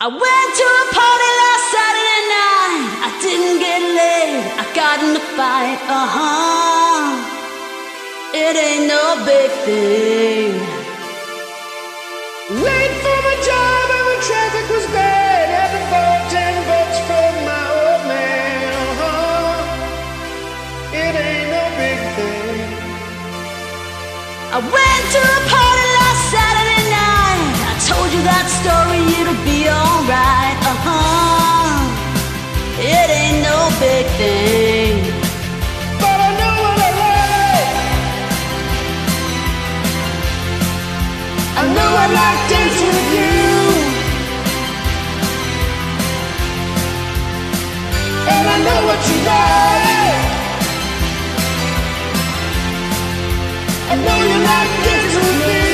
I went to a party last Saturday night. I didn't get laid. I got in a fight. Uh huh. It ain't no big thing. Thing. But I know what I like. I know I like dancing with you. And I know what you like. I know you like dancing with me.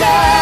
Know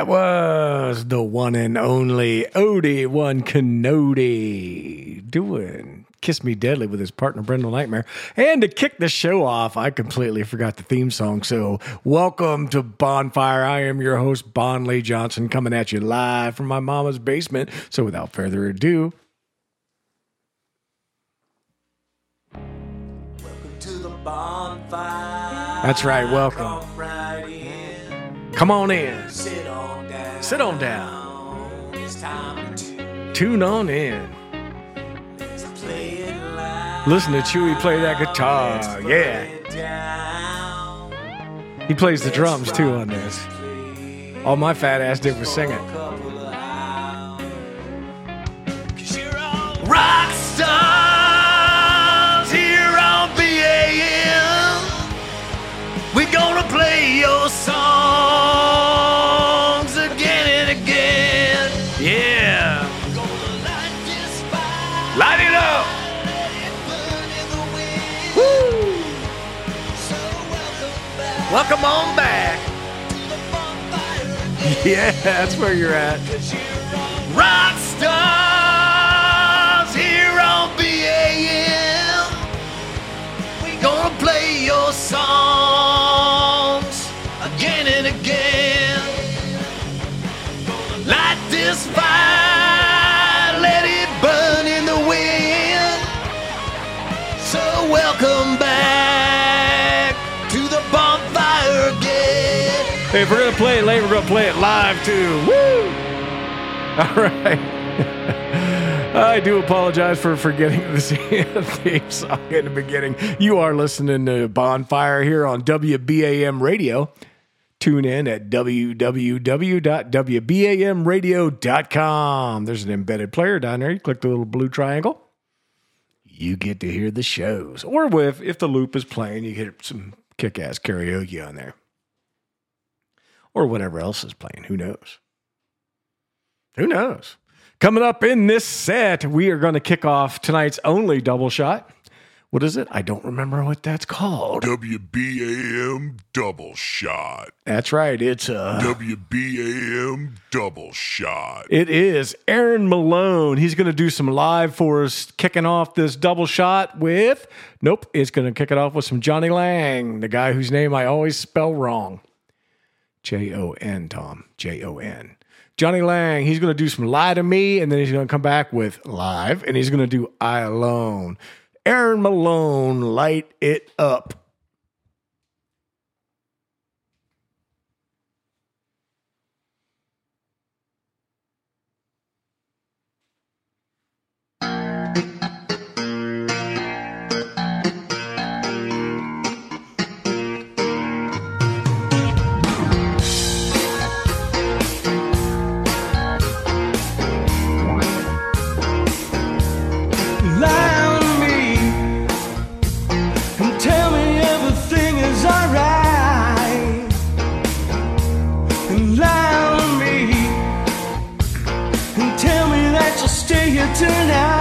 That was the one and only Odie One Canody doing Kiss Me Deadly with his partner Brendel Nightmare. And to kick the show off, I completely forgot the theme song. So, welcome to Bonfire. I am your host, Bon Lee Johnson, coming at you live from my mama's basement. So, without further ado, welcome to the bonfire. That's right, welcome. Come right come on in, sit on down. Tune on in. Listen to Chewy play that guitar. Yeah. He plays the drums too on this. All my fat ass did was sing it. Rock stars here on BAM. We're gonna play your song. Welcome on back. Yeah, that's where you're at. Rock stars here on BAM. We gonna play your songs Hey, if we're gonna play it late, we're gonna play it live too. Woo! All right. I do apologize for forgetting the theme song in the beginning. You are listening to Bonfire here on WBAM Radio. Tune in at www.wbamradio.com. There's an embedded player down there. You click the little blue triangle. You get to hear the shows. Or if, if the loop is playing, you get some kick ass karaoke on there. Or whatever else is playing. Who knows? Who knows? Coming up in this set, we are going to kick off tonight's only double shot. What is it? I don't remember what that's called. WBAM double shot. That's right. It's uh WBAM double shot. it is Aaron Malone. He's going to do some live for us, kicking off this double shot with. Nope, it's going to kick it off with some Jonny Lang, the guy whose name I always spell wrong. J O N, Tom. J O N. Jonny Lang, he's going to do some Lie to Me, and then he's going to come back with Live, and he's going to do I Alone. Aaron Malone, light it up. Here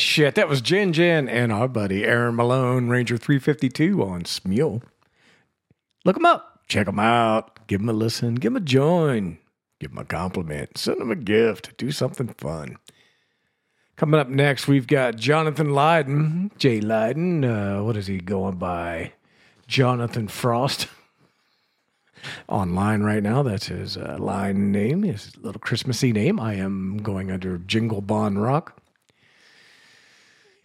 shit, that was Jen Jen and our buddy Aaron Malone, Ranger 352 on Smule. Look them up, check them out, give them a listen, give them a join, give them a compliment, send them a gift, do something fun. Coming up next, we've got Jonathan Lydon, Jay Lydon. Uh, what is he going by? Jonathan Frost. Online right now. That's his uh, line name, his little Christmassy name. I am going under Jingle Bon Rock.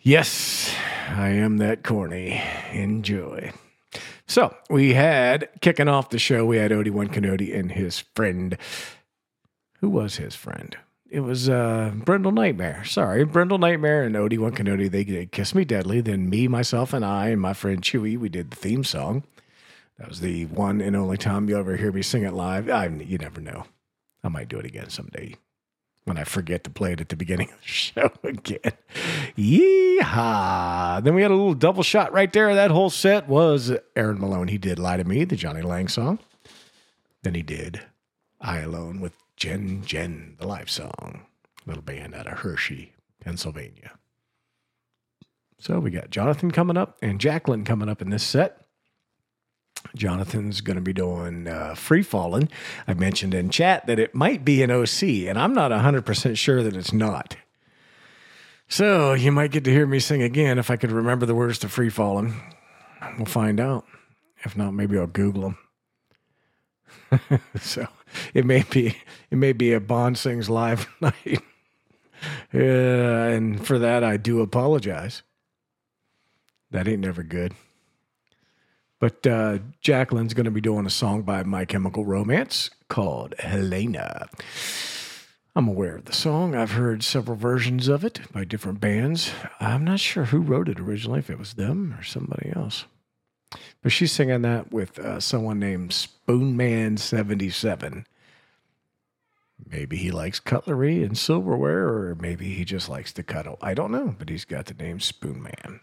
Yes, I am that corny. Enjoy. So we had kicking off the show, we had Odie One Canody and his friend. Who was his friend? It was uh, Brindle Nightmare. Sorry, Brindle Nightmare and Odie One Canody. They did Kiss Me Deadly. Then me, myself, and I and my friend Chewy, we did the theme song. That was the one and only time you'll ever hear me sing it live. I, you never know. I might do it again someday when I forget to play it at the beginning of the show again. Yeehaw. Then we had a little double shot right there. That whole set was Aaron Malone. He did Lie to Me, the Jonny Lang song. Then he did I Alone with Jen Jen, the live song. Little band out of Hershey, Pennsylvania. So we got Jonathan coming up and Jacqueline coming up in this set. Jonathan's going to be doing uh, Free Falling. I mentioned in chat that it might be an OC, and I'm not 100% sure that it's not. So you might get to hear me sing again if I could remember the words to Free Falling. We'll find out. If not, maybe I'll Google them. so it may be it may be a Bon sings live night. Yeah, and for that I do apologize. That ain't never good. But uh, Jacqueline's going to be doing a song by My Chemical Romance called Helena. I'm aware of the song. I've heard several versions of it by different bands. I'm not sure who wrote it originally, if it was them or somebody else. But she's singing that with uh, someone named Spoonman77. Maybe he likes cutlery and silverware, or maybe he just likes to cuddle. I don't know, but he's got the name Spoonman.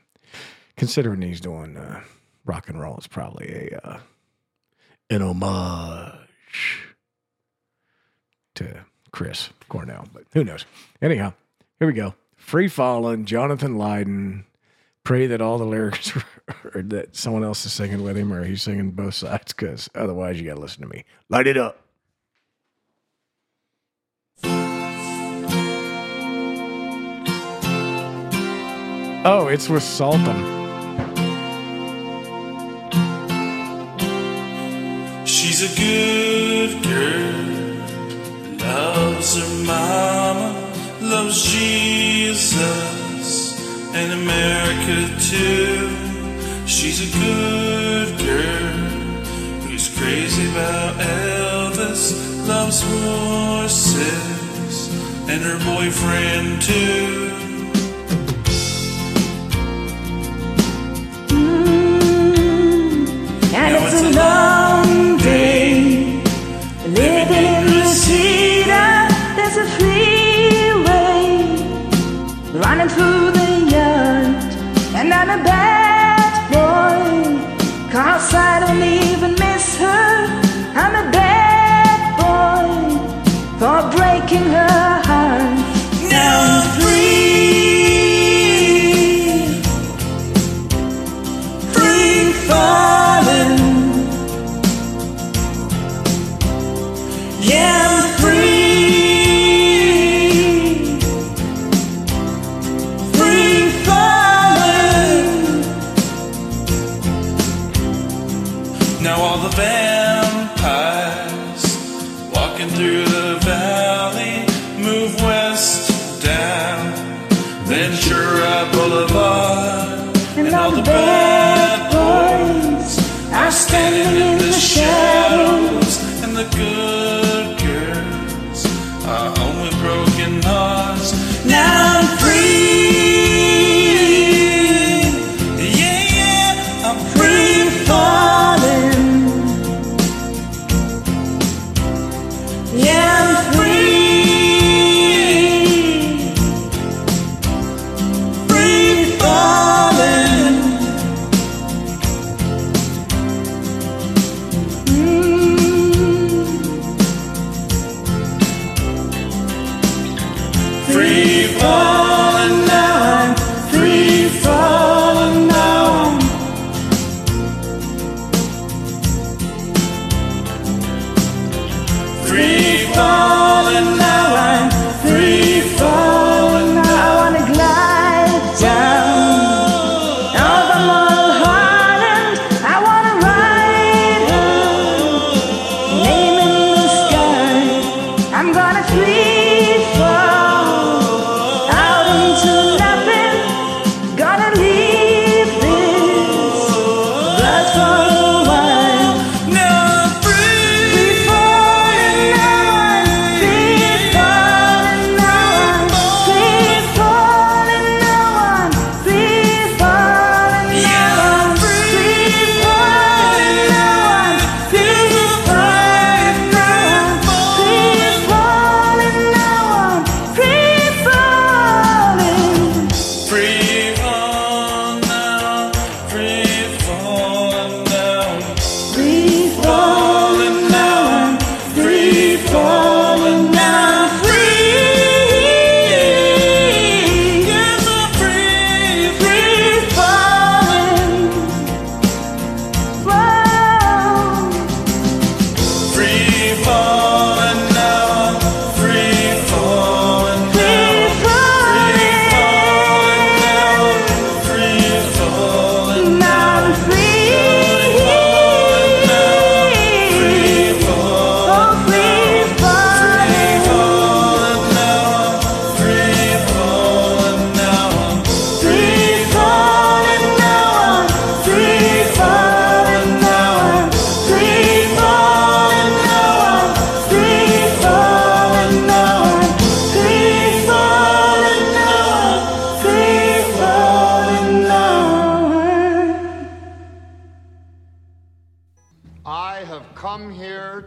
Considering he's doing uh, rock and roll, is probably a uh, an homage to Chris Cornell, but who knows? Anyhow, here we go. Free Falling, Jonathan Lydon. Pray that all the lyrics or that someone else is singing with him or he's singing both sides because otherwise you got to listen to me. Light it up. Oh, it's with Saltum. She's a good girl, loves her mama, loves Jesus and America too. She's a good girl who's crazy about Elvis, loves horses and her boyfriend too.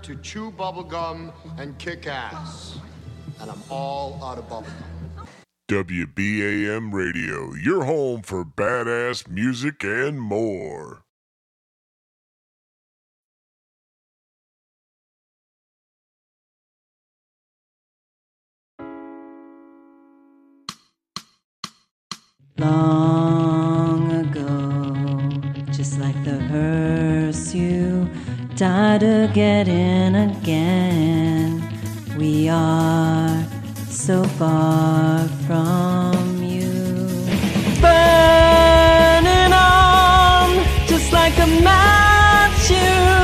To chew bubblegum and kick ass. And I'm all out of bubblegum. WBAM Radio, your home for badass music and more. Long ago, just like the hearse you died to get in again. We are so far from you. Burning on, just like a match you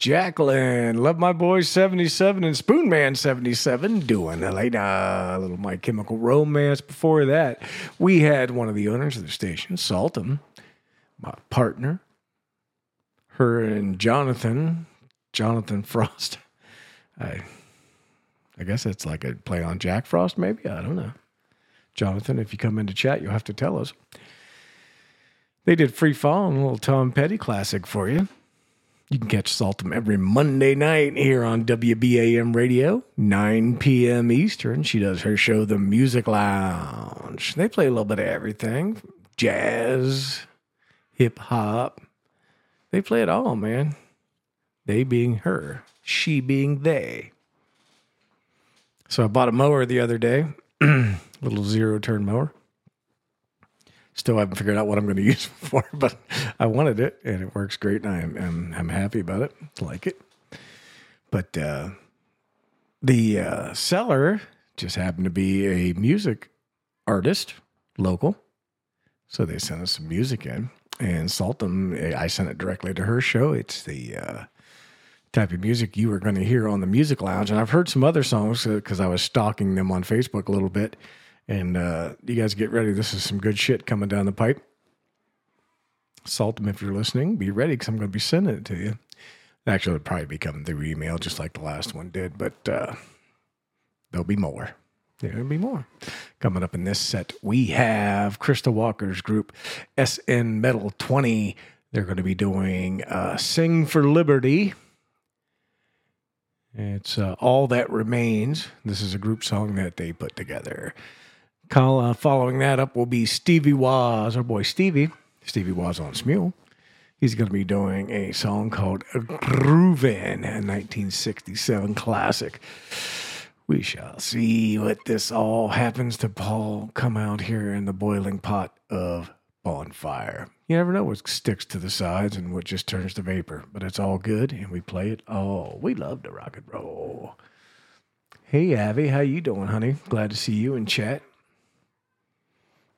Jacqueline, Love My Boys 77 and Spoonman 77 doing a uh, little My Chemical Romance. Before that, we had one of the owners of the station, Saltum, my partner, her and Jonathan, Jonathan Frost. I, I guess it's like a play on Jack Frost, maybe. I don't know. Jonathan, if you come into chat, you'll have to tell us. They did Free Fall and a little Tom Petty classic for you. You can catch Saltum every Monday night here on WBAM Radio, 9 p.m. Eastern. She does her show, The Music Lounge. They play a little bit of everything jazz, hip hop. They play it all, man. They being her, she being they. So I bought a mower the other day, little zero turn mower. Still haven't figured out what I'm going to use it for, but I wanted it and it works great and I am I'm, I'm happy about it. Like it. But uh, the uh, seller just happened to be a music artist, local. So they sent us some music in. And Saltum, I sent it directly to her show. It's the uh, type of music you were going to hear on the Music Lounge. And I've heard some other songs because I was stalking them on Facebook a little bit. And uh, you guys get ready. This is some good shit coming down the pipe. Saltum if you're listening, be ready because I'm going to be sending it to you. Actually, it'll probably be coming through email just like the last one did, but uh, there'll be more. There'll be more. Coming up in this set, we have Krista Walker's group, SN Metal 20. They're going to be doing uh, Sing for Liberty. It's uh, All That Remains. This is a group song that they put together. Call, uh, following that up will be Stevie Waz, our boy Stevie. Stevie Waz on Smule. He's going to be doing a song called Groovin', a 1967 classic. We shall see what this all happens to Paul come out here in the boiling pot of bonfire. You never know what sticks to the sides and what just turns to vapor, but it's all good and we play it all. We love to rock and roll. Hey Avi, how you doing, honey? Glad to see you in chat.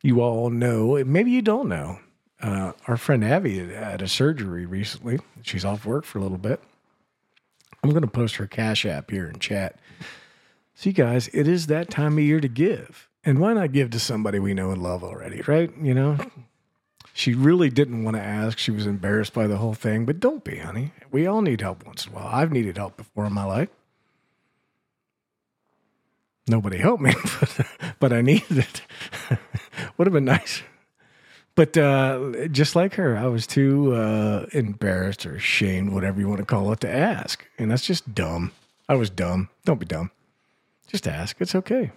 You all know, maybe you don't know. Uh, our friend Abby had, a surgery recently. She's off work for a little bit. I'm going to post her Cash App here in chat. See, guys, it is that time of year to give. And why not give to somebody we know and love already, right? You know, she really didn't want to ask. She was embarrassed by the whole thing, but don't be, honey. We all need help once in a while. I've needed help before in my life. Nobody helped me, but, but I needed it. Would have been nice. But uh, just like her, I was too uh, embarrassed or ashamed, whatever you want to call it, to ask. And that's just dumb. I was dumb. Don't be dumb. Just ask. It's okay.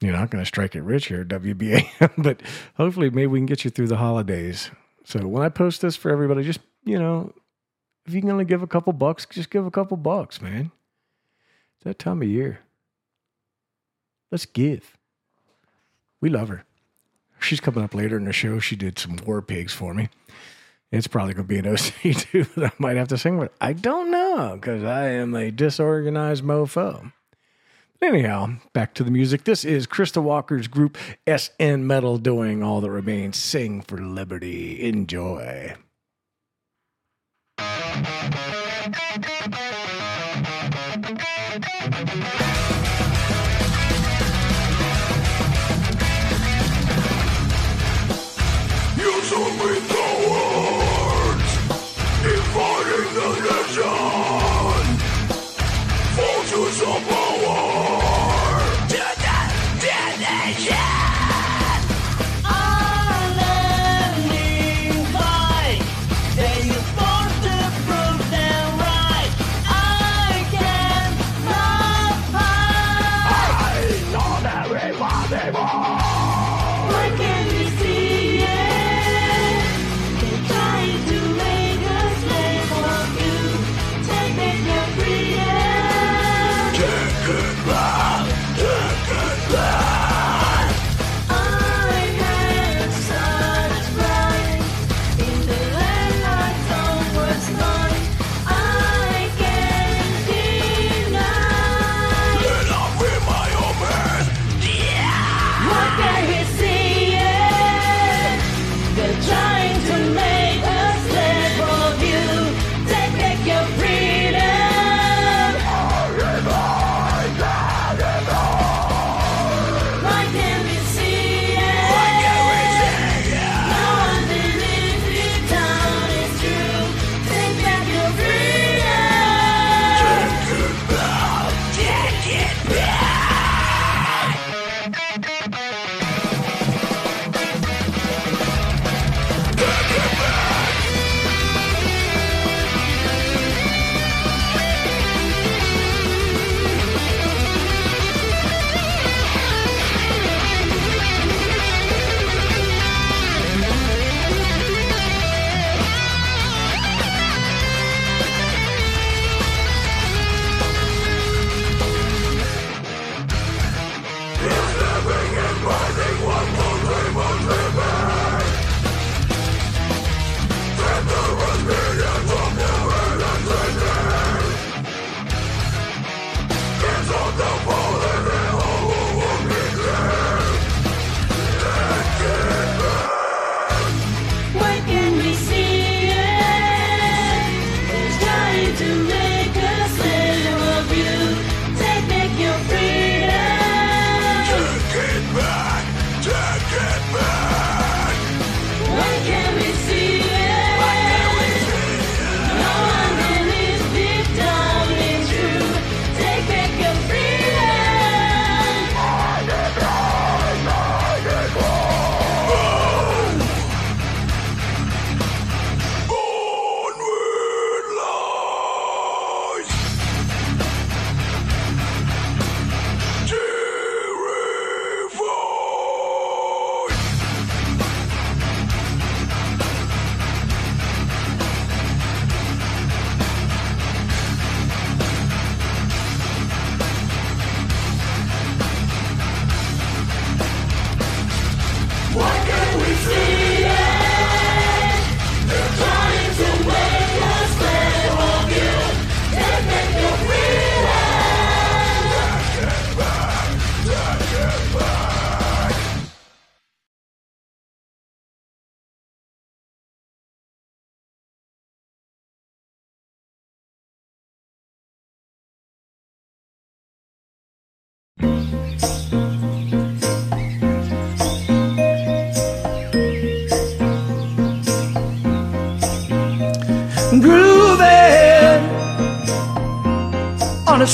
You're not going to strike it rich here, WBA, but hopefully, maybe we can get you through the holidays. So when I post this for everybody, just, you know, if you can only give a couple bucks, just give a couple bucks, man. It's that time of year. Let's give. We love her. She's coming up later in the show. She did some War Pigs for me. It's probably going to be an OC too that I might have to sing with. I don't know because I am a disorganized mofo. Anyhow, back to the music. This is Krista Walker's group SN Metal doing all that remains. Sing for Liberty. Enjoy.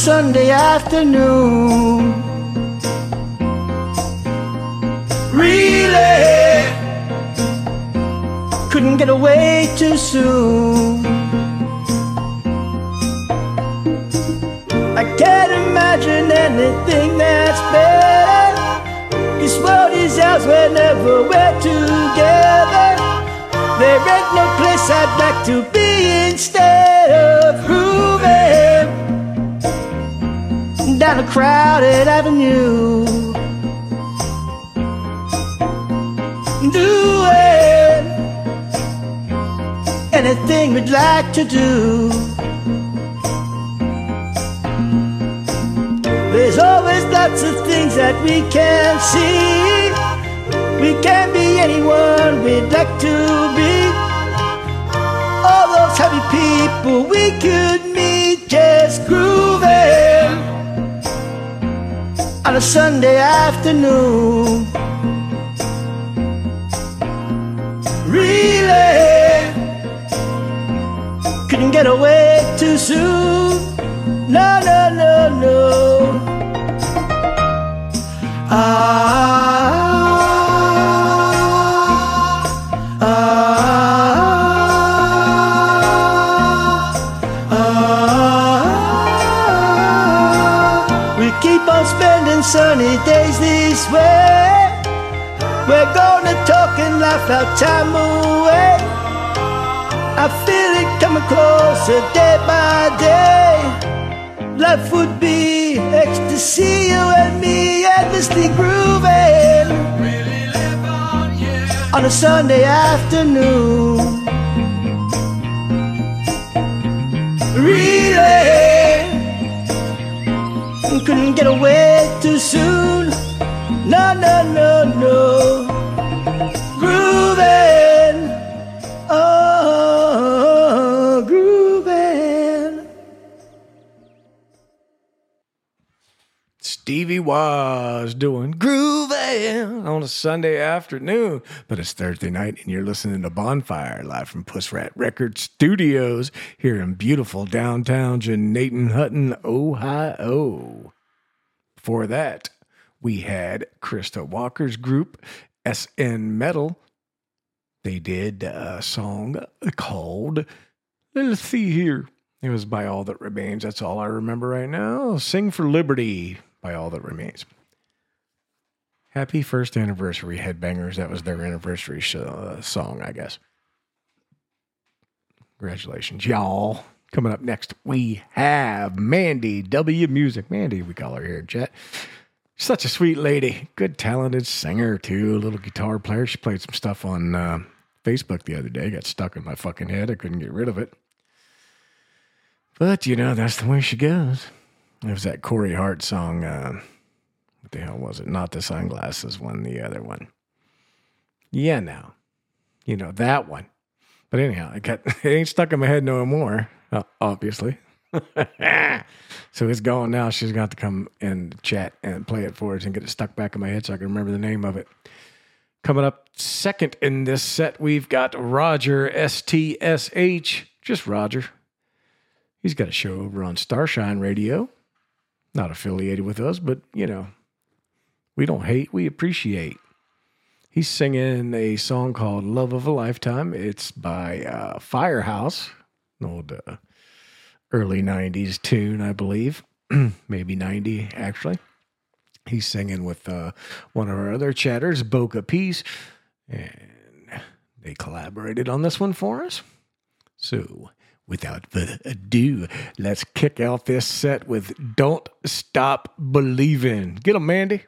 Sunday afternoon. Really couldn't get away too soon. I can't imagine anything that's better. This world is ours whenever we're together. There ain't no place I'd like to be instead of down a crowded avenue. Doing anything we'd like to do. There's always lots of things that we can't see. We can be anyone we'd like to be. All those happy people we could meet just grooving on a Sunday afternoon. Really couldn't get away too soon. No, no, no, no. Ah, sunny days this way. We're gonna talk and laugh our time away. I feel it coming closer day by day. Life would be ecstasy, you and me endlessly grooving on a Sunday afternoon. Really couldn't get away too soon. No, no, no, no. Grooving, oh, grooving. Stevie was doing grooving on a Sunday afternoon, but it's Thursday night and you're listening to Bonfire live from Puss Rat Record Studios here in beautiful downtown Janaton Hutton, Ohio. Before that, we had Krista Walker's group, SN Metal. They did a song called Let's see here. It was by All That Remains. That's all I remember right now. Sing for Liberty by All That Remains. Happy first anniversary, Headbangers. That was their anniversary sh- uh, song, I guess. Congratulations, y'all. Coming up next, we have Mandy W Music. Mandy, we call her here chat. Such a sweet lady. Good, talented singer, too. A little guitar player. She played some stuff on uh, Facebook the other day. Got stuck in my fucking head. I couldn't get rid of it. But, you know, that's the way she goes. It was that Corey Hart song. Uh, what the hell was it? Not the sunglasses one, the other one. Yeah, now. You know, that one. But anyhow, it, got, it ain't stuck in my head no more, uh, obviously. so it's gone now. She's got to come and chat and play it for us and get it stuck back in my head so I can remember the name of it. Coming up second in this set, we've got Roger STSH. Just Roger. He's got a show over on Starshine Radio. Not affiliated with us, but you know, we don't hate, we appreciate. He's singing a song called Love of a Lifetime. It's by uh, Firehouse, old uh, early 90s tune, I believe. Maybe 90, actually. He's singing with uh, one of our other chatters, Boca Peace, and they collaborated on this one for us. So, without further ado, let's kick out this set with Don't Stop Believing. Get Get 'em, Mandy.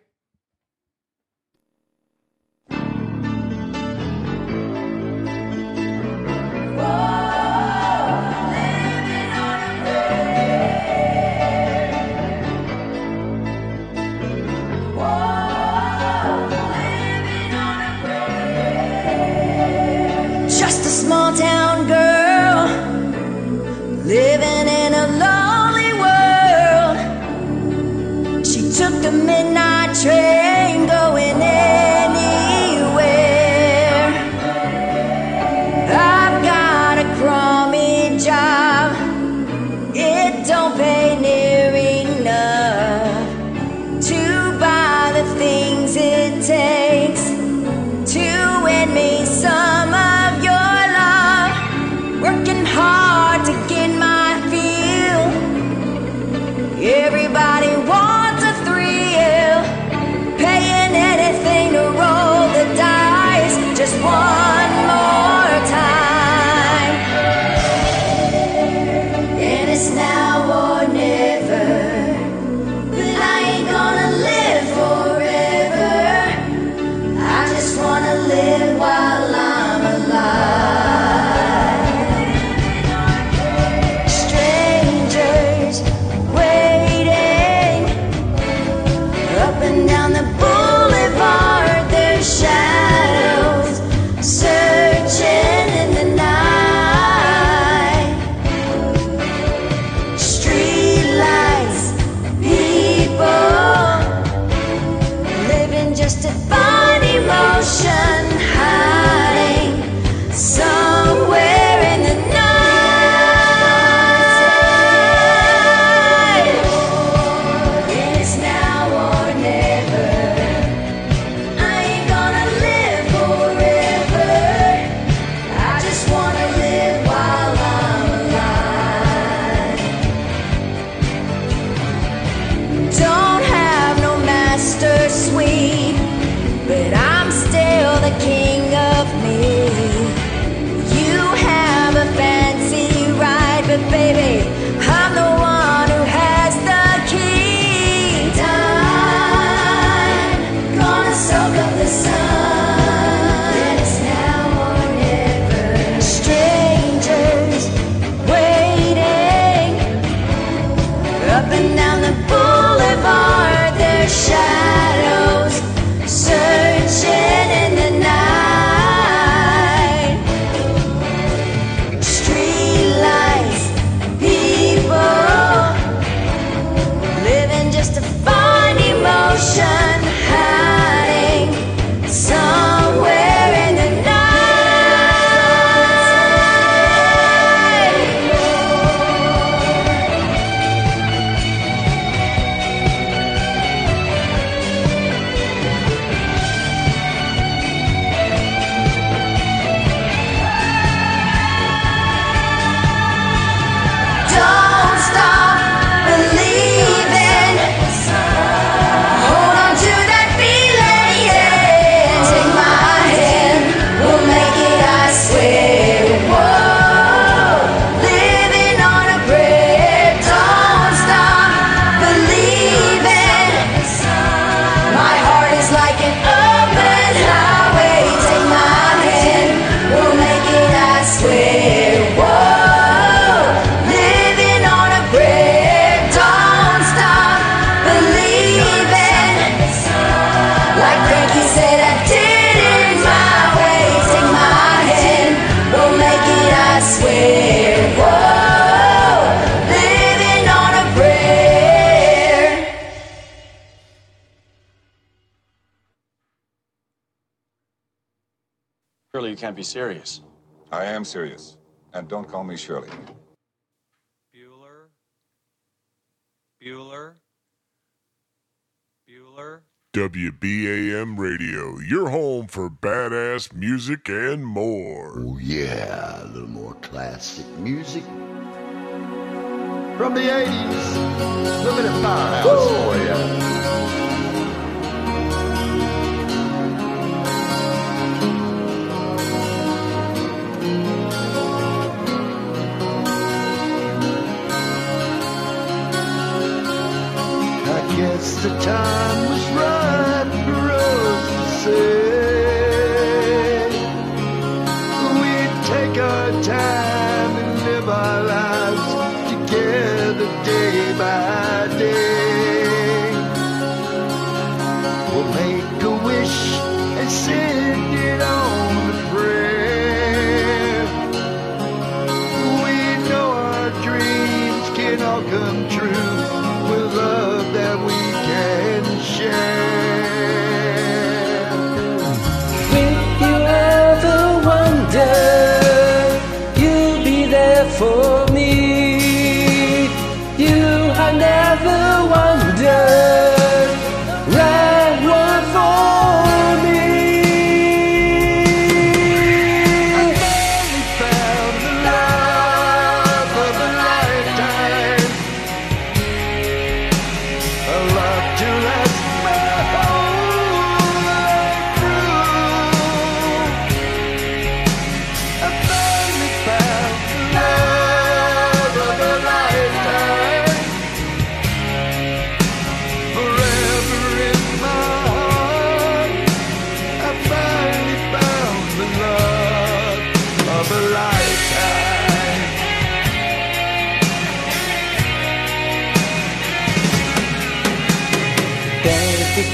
Shirley. Bueller. Bueller. Bueller. WBAM Radio, your home for badass music and more. Oh, yeah, a little more classic music. From the 80s, a little bit of Firehouse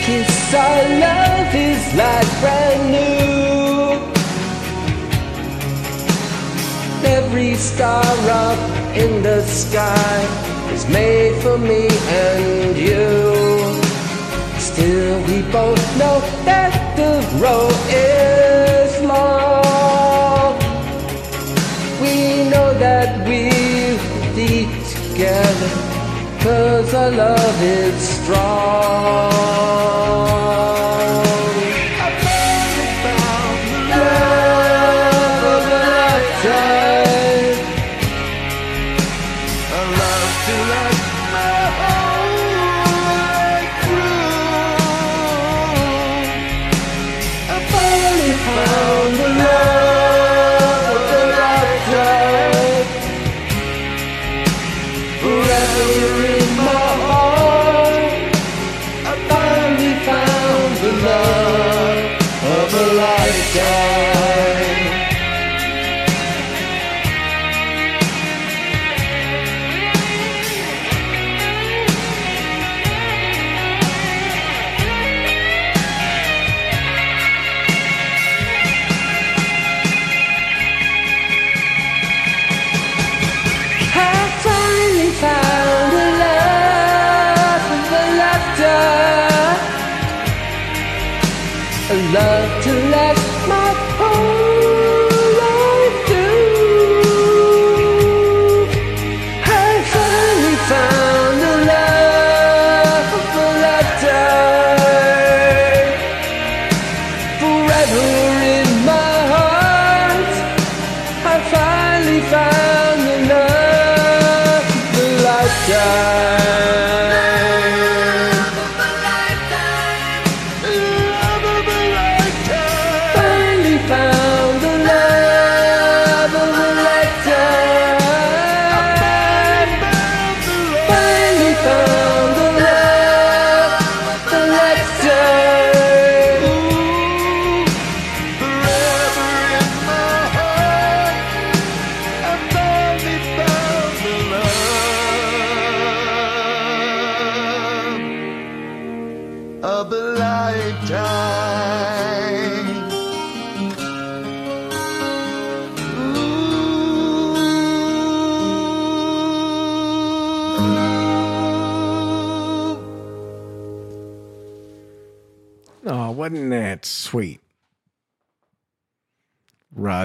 kiss our love is like brand new. Every star up in the sky is made for me and you. Still we both know that the road is long. We know that we'll be together Cause our love is strong.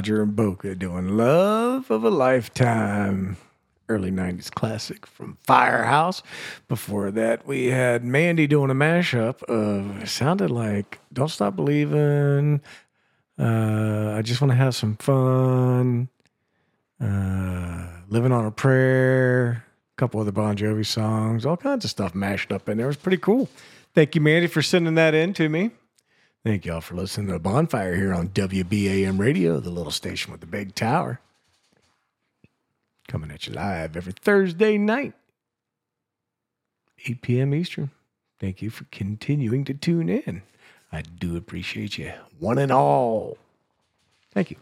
Roger and Boca doing Love of a Lifetime. Early 90s classic from Firehouse. Before that, we had Mandy doing a mashup of, sounded like Don't Stop Believing. Uh, I just want to have some fun. Uh, Living on a Prayer. A couple other Bon Jovi songs. All kinds of stuff mashed up in there. It was pretty cool. Thank you, Mandy, for sending that in to me. Thank y'all for listening to the bonfire here on WBAM Radio, the little station with the big tower. Coming at you live every Thursday night, 8 p.m. Eastern. Thank you for continuing to tune in. I do appreciate you, one and all. Thank you.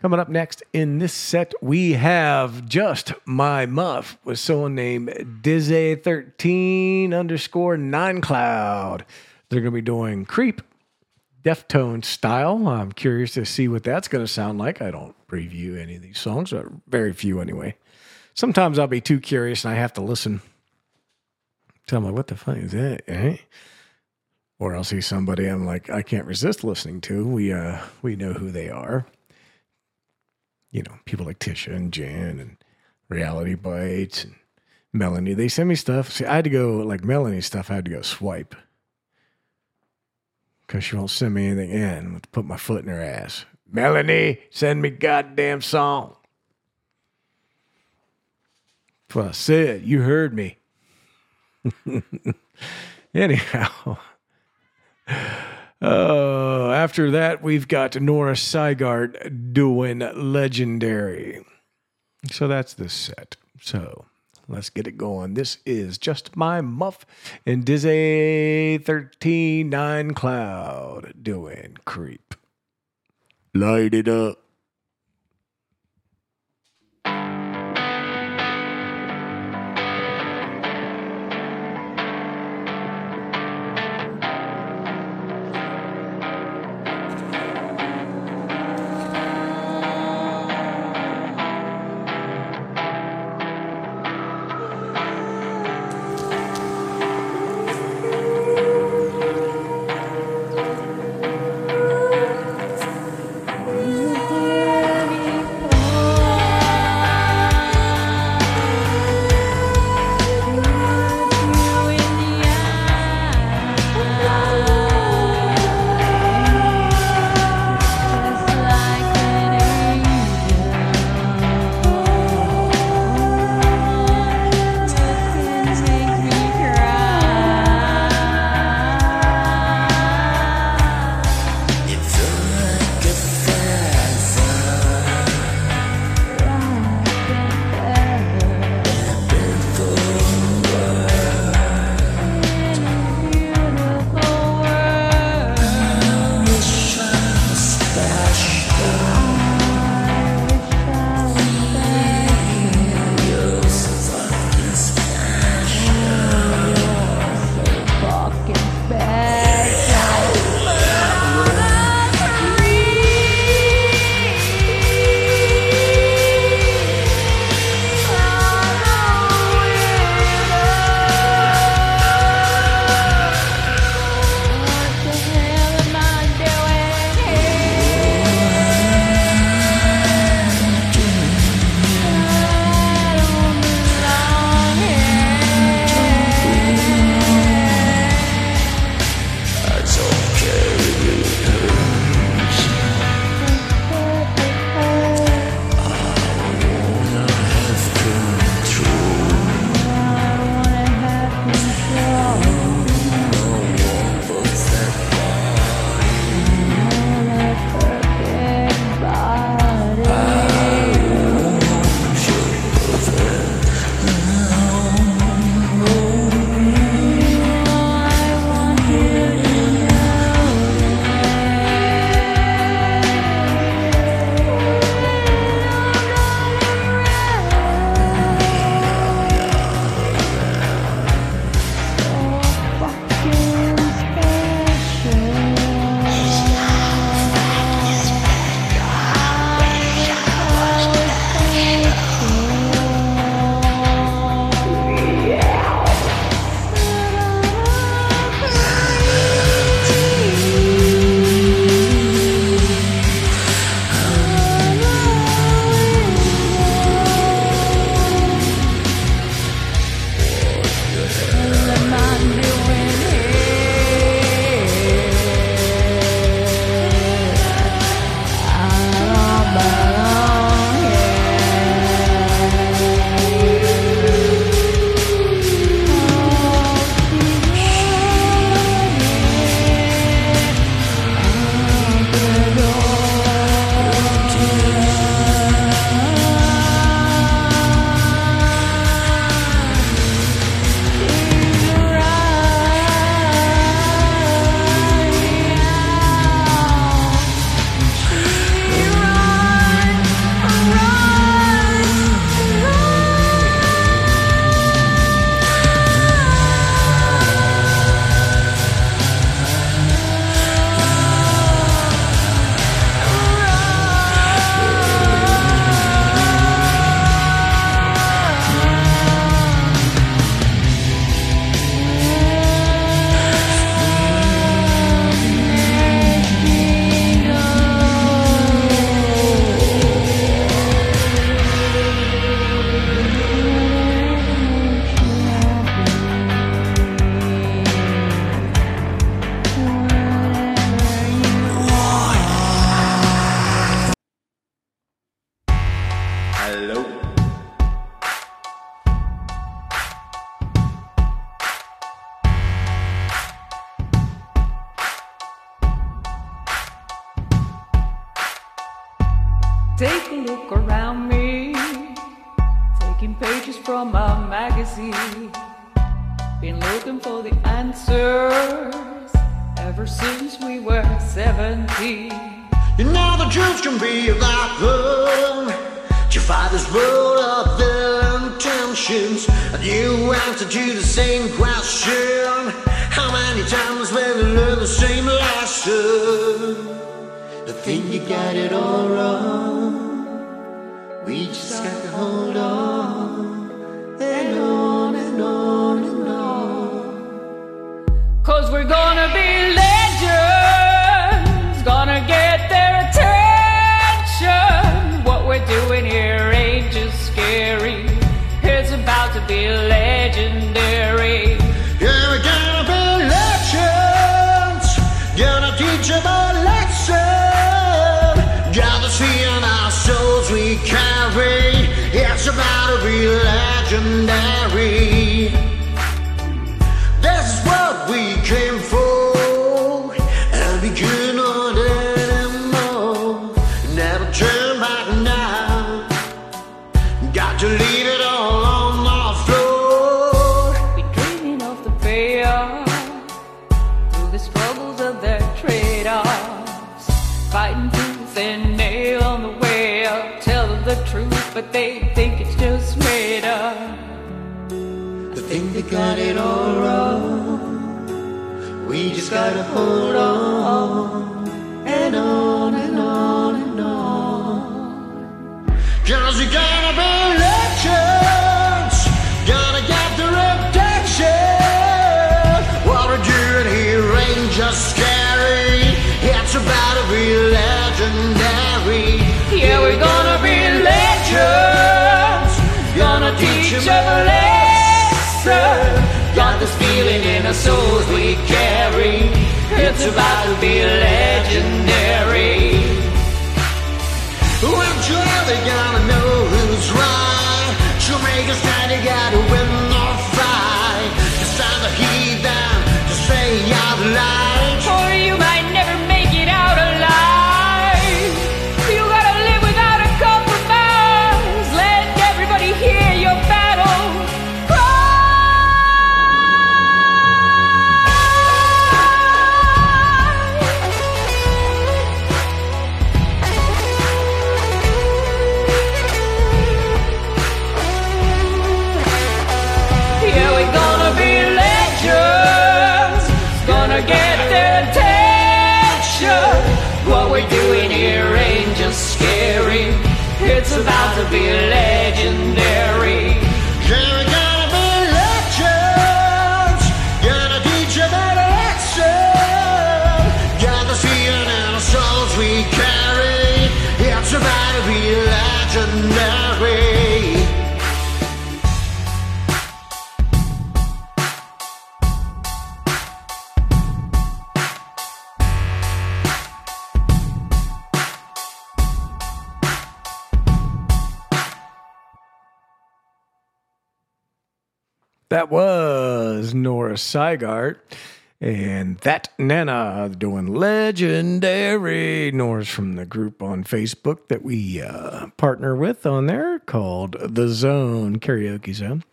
Coming up next in this set, we have Just My Muff with someone named Dizzy13 underscore Nine Cloud. They're going to be doing Creep, Deftone style. I'm curious to see what that's going to sound like. I don't preview any of these songs, or very few anyway. Sometimes I'll be too curious and I have to listen. So I'm like, what the fuck is that? Eh? Or I'll see somebody I'm like, I can't resist listening to. We uh we know who they are. You know, people like Tisha and Jan and Reality Bites and Melanie. They send me stuff. See, I had to go like Melanie stuff, I had to go swipe. Cause she won't send me anything in. To put my foot in her ass. Melanie, send me goddamn song. That's what I said. You heard me. Anyhow. Uh, after that, we've got Nora Seigart doing Legendary. So that's the set. So let's get it going. This is Just My Muff and Dizzy 139 Cloud doing Creep. Light it up. That was Nora Seigart. And that Nana doing legendary Nora's from the group on Facebook that we uh, partner with on there called The Zone Karaoke Zone.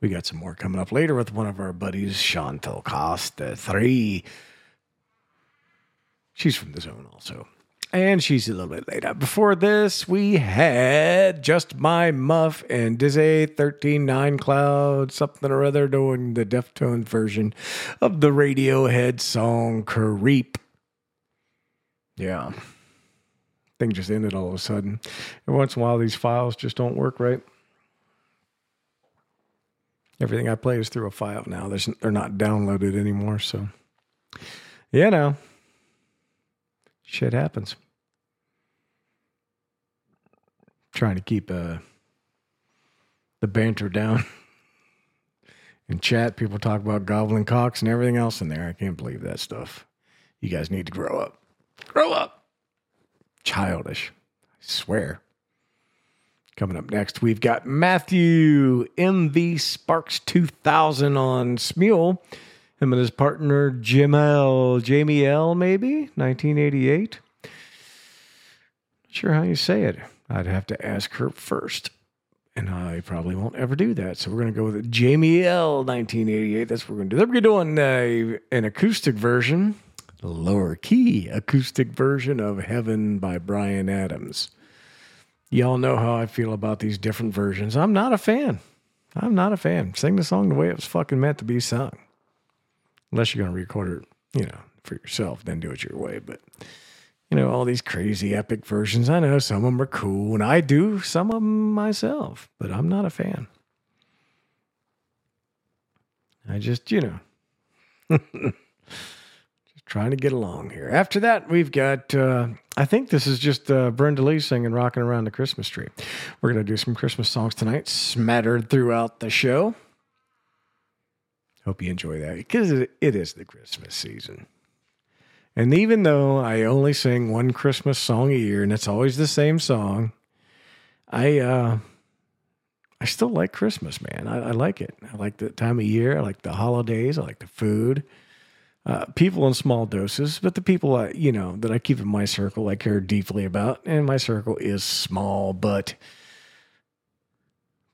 We got some more coming up later with one of our buddies, Chantal Costa 3. She's from The Zone also. And she's a little bit laid out. Before this, we had Just My Muff and Dizzy 139 Cloud, something or other, doing the Deftone version of the Radiohead song Creep. Yeah. Thing just ended all of a sudden. Every once in a while, these files just don't work right. Everything I play is through a file now. They're not downloaded anymore. So, you know. Shit happens. Trying to keep uh, the banter down. In chat, people talk about goblin cocks and everything else in there. I can't believe that stuff. You guys need to grow up. Grow up. Childish. I swear. Coming up next, we've got Matthew MV Sparks 2000 on Smule him and his partner Jim L. Jamie L. Maybe 1988. Not sure how you say it. I'd have to ask her first, and I probably won't ever do that. So we're gonna go with Jamie L. 1988. That's what we're gonna do. Then we're doing do uh, an acoustic version, lower key acoustic version of Heaven by Bryan Adams. Y'all know how I feel about these different versions. I'm not a fan. I'm not a fan. Sing the song the way it was fucking meant to be sung. Unless you're going to record it, you know, for yourself, then do it your way. But you know, all these crazy epic versions. I know some of them are cool, and I do some of them myself, but I'm not a fan. I just, you know, just trying to get along here. After that, we've got, uh, I think this is just uh, Brenda Lee singing Rocking Around the Christmas Tree. We're going to do some Christmas songs tonight, smattered throughout the show. Hope you enjoy that because it, is the Christmas season. And even though I only sing one Christmas song a year, and it's always the same song, I uh, I still like Christmas, man. I, I like it. I like the time of year. I like the holidays. I like the food. Uh, people in small doses, but the people I, you know that I keep in my circle, I care deeply about, and my circle is small, but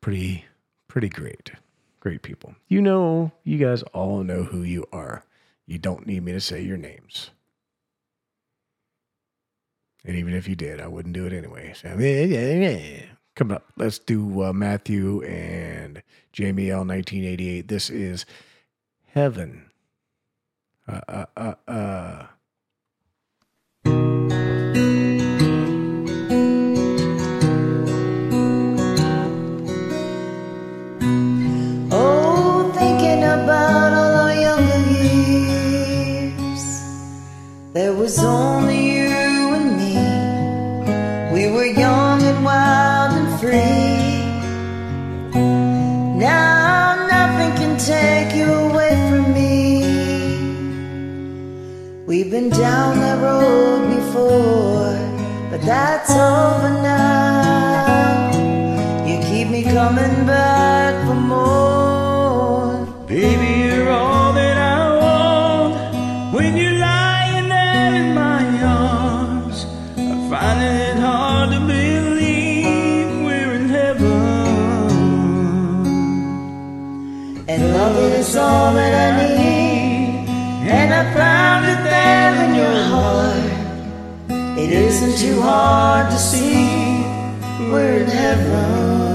pretty, pretty great, great people. You know, you guys all know who you are. You don't need me to say your names. And even if you did, I wouldn't do it anyway. So, coming up, let's do uh, Matthew and Jamie L. 1988. This is Heaven. Uh, uh, uh, uh. There was only you and me. We were young and wild and free. Now nothing can take you away from me. We've been down that road before, but that's over now. You keep me coming back all that I need. And I found it there in your heart. It isn't too hard to see. We're in heaven.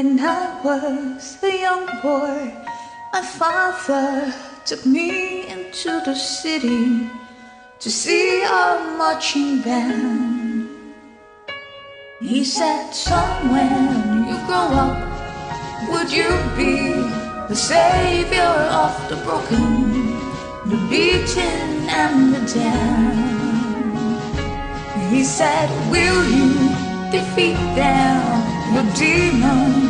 When I was a young boy, my father took me into the city to see a marching band. He said, Son, when you grow up, would you be the savior of the broken, the beaten, and the damned? He said, Will you defeat them, your demons,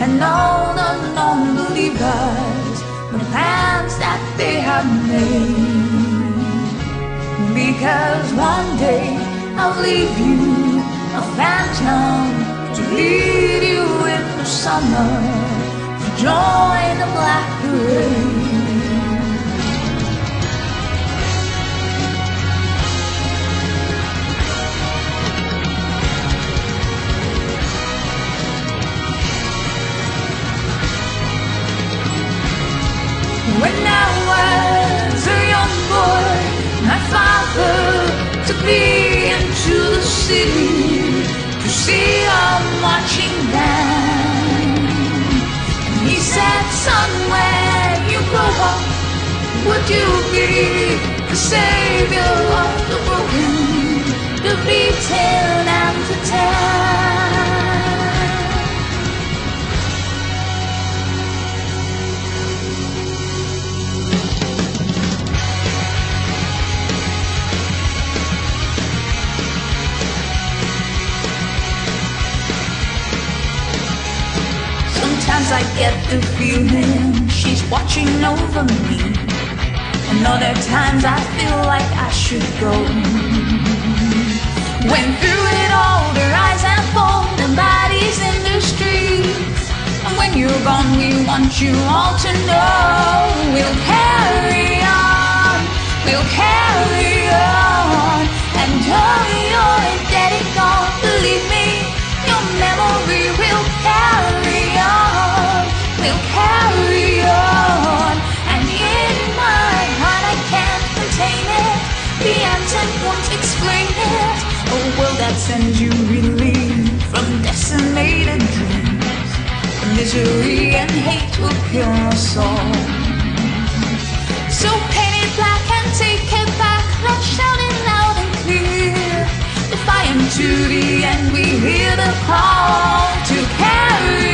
and all the non-believers, the plans that they have made? Because one day I'll leave you a phantom to lead you in the summer, to join the black parade. Father took me into the city to see a marching band. And he said, son, when you grow up, would you be the savior of the broken, the beaten, and the damned? The feeling she's watching over me. And other times I feel like I should go. When through it all, the eyes and fall, the bodies in the streets. And when you're gone, we want you all to know we'll carry on, we'll carry on. And though you're dead and gone, believe me, your memory will carry on, will carry on. And in my heart, I can't contain it. The accent won't explain it. A world that sends you relief from decimated dreams. Misery and hate will kill us all. So paint it black and take it back. Let's shout it loud and clear. To the end, we hear the call to carry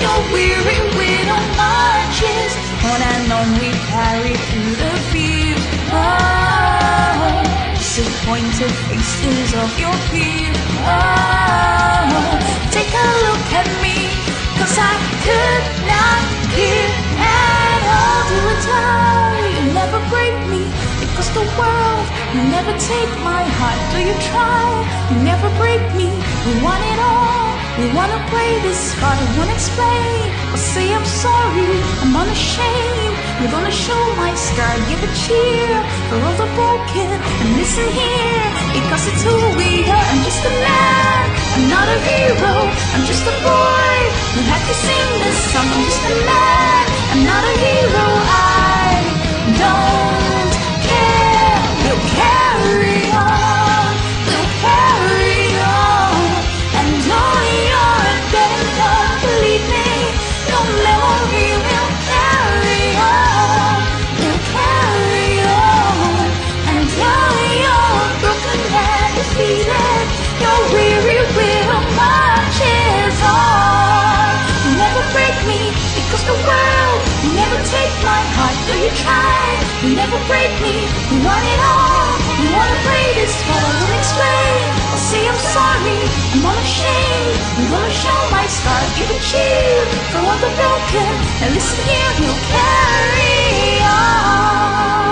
your weary widow marches on and on. We carry through the field. Oh, disappointed faces of your peers. Oh, take a look at me, 'cause I could not care at all to retire. You never break me, because the world will never take my heart. Do you try? You never break me. We want it all. We wanna play this card. I wanna explain. Or say I'm sorry. I'm unashamed. We're gonna show my scar. Give a cheer for all the broken. And listen here, because it's who we are. I'm just a man. I'm not a hero. I'm just a boy who had to sing this song. I'm just a man. I'm not a hero. I don't care. We'll carry on. You never break me. You want it all. You wanna play this, but I won't explain. I'll say I'm sorry. I'm unashamed. I'm gonna show my scar. Give a cheer for all the broken. And listen here, we'll carry on.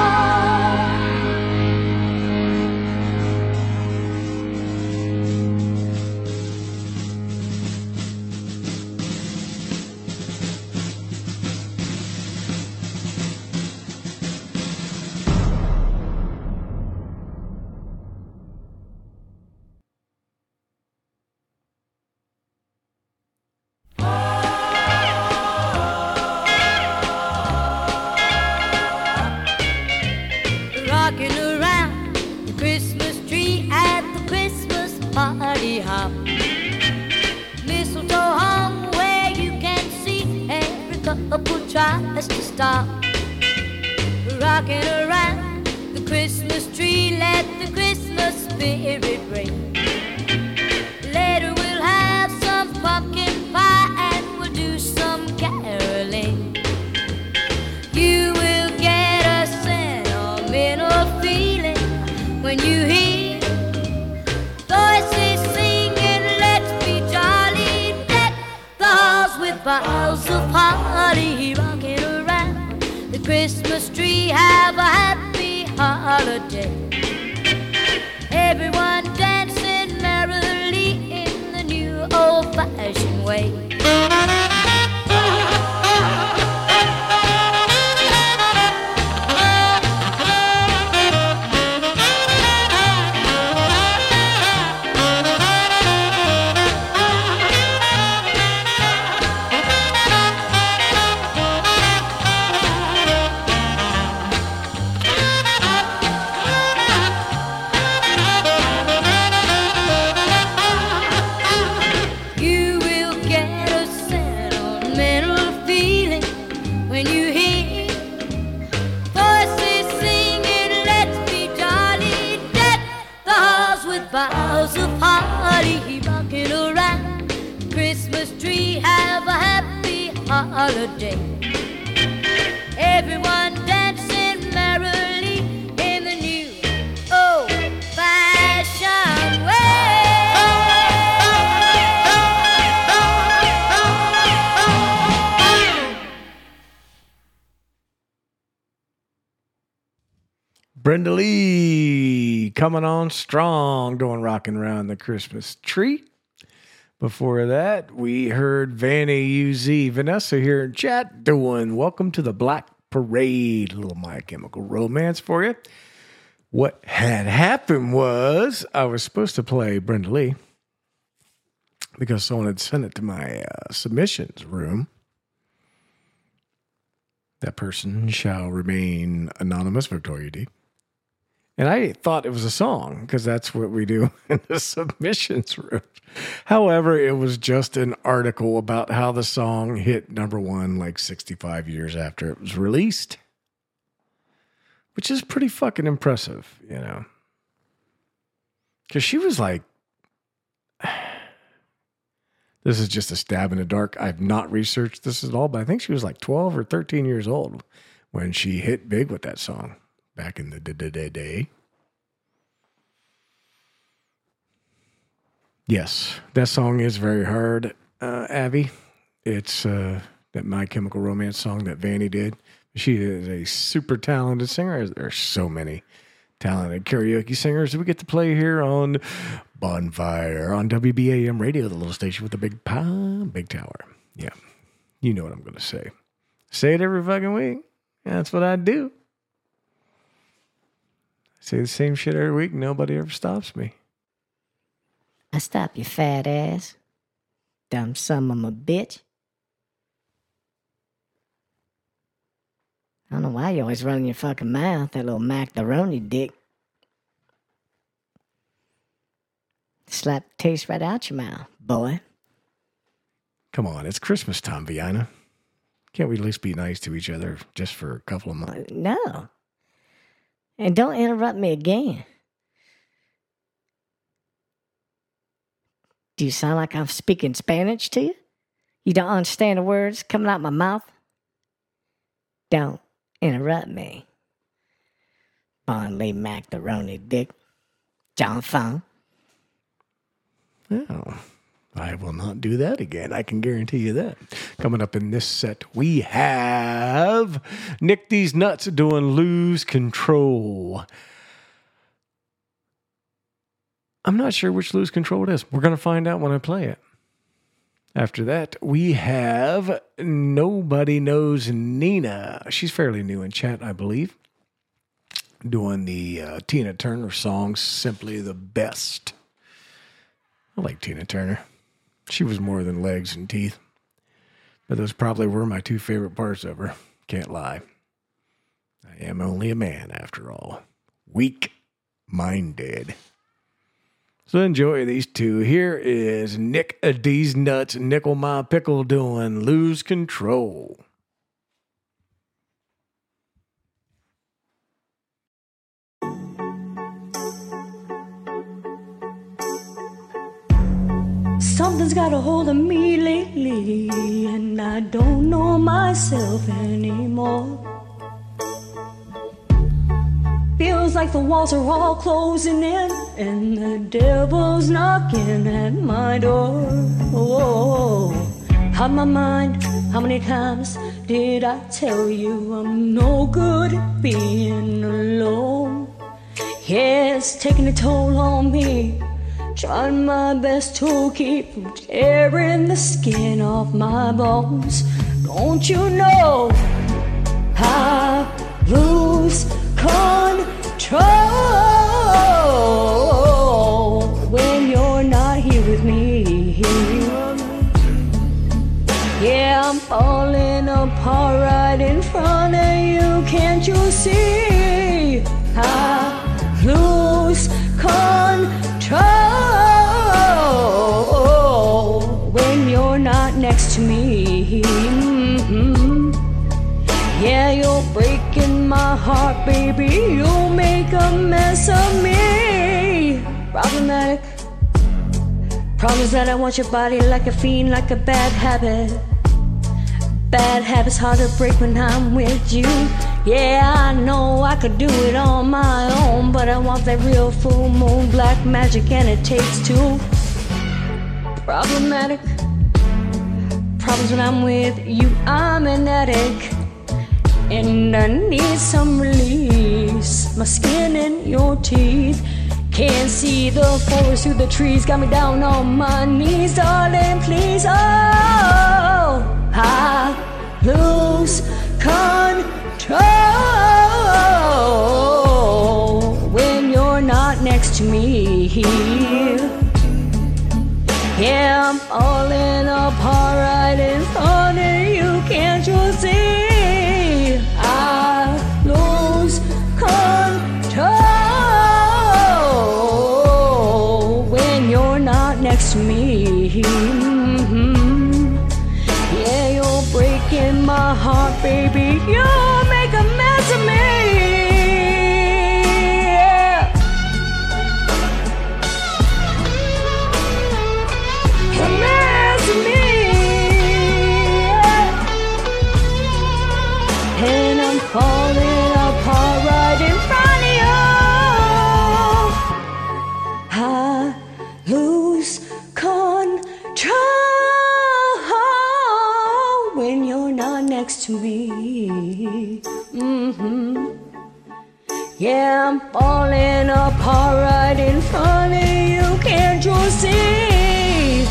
Tree. Have a happy holiday. Brenda Lee coming on strong, doing rocking around the Christmas tree. Before that, we heard Vanny UZ, Vanessa here in chat doing Welcome to the Black Parade, little My Chemical Romance for you. What had happened was I was supposed to play Brenda Lee because someone had sent it to my uh, submissions room. That person shall remain anonymous, Victoria D. And I thought it was a song because that's what we do in the submissions room. However, it was just an article about how the song hit number one like 65 years after it was released, which is pretty fucking impressive, you know. Because she was like, this is just a stab in the dark. I've not researched this at all, but I think she was like 12 or 13 years old when she hit big with that song back in the day. Yes, that song is very hard, uh, Abby. It's uh, that My Chemical Romance song that Vanny did. She is a super talented singer. There are so many talented karaoke singers that we get to play here on Bonfire on WBAM Radio, the little station with the big pie, big tower. Yeah, you know what I'm going to say. Say it every fucking week. That's what I do. Say the same shit every week. Nobody ever stops me. I stop you fat ass. Dumb son of a bitch. I don't know why you always running your fucking mouth, that little macaroni dick. Slap the taste right out your mouth, boy. Come on, it's Christmas time, Vienna. Can't we at least be nice to each other just for a couple of months? No. And don't interrupt me again. Do you sound like I'm speaking Spanish to you? You don't understand the words coming out my mouth? Don't interrupt me. Bon Lee Macaroni Dick. John Fong. Oh, I will not do that again. I can guarantee you that. Coming up in this set, we have Nick These Nuts doing Lose Control. I'm not sure which Lose Control it is. We're going to find out when I play it. After that, we have Nobody Knows Nina. She's fairly new in chat, I believe. Doing the uh, Tina Turner song, Simply the Best. I like Tina Turner. She was more than legs and teeth. But those probably were my two favorite parts of her. Can't lie. I am only a man after all. Weak minded. So enjoy these two. Here is Nick D's Nuts, Nickel My Pickle doing Lose Control. Something's got a hold of me lately, and I don't know myself anymore. Feels like the walls are all closing in, and the devil's knocking at my door. Oh, how'd my mind? How many times did I tell you I'm no good at being alone? Yeah, taking a toll on me. Trying my best to keep from tearing the skin off my bones. Don't you know I lose control when you're not here with me? Yeah, I'm falling apart right in front of you. Can't you see? Heart, baby. You'll make a mess of me. Problematic. Problems that I want your body like a fiend, like a bad habit. Bad habits hard to break when I'm with you. Yeah, I know I could do it on my own, but I want that real full moon black magic, and it takes two. Problematic. Problems when I'm with you, I'm an addict. And I need some release. My skin and your teeth. Can't see the forest through the trees. Got me down on my knees, darling, please. Oh, I lose control when you're not next to me. Yeah, I'm falling apart right in front Yeah, I'm falling apart right in front of you. Can't you see?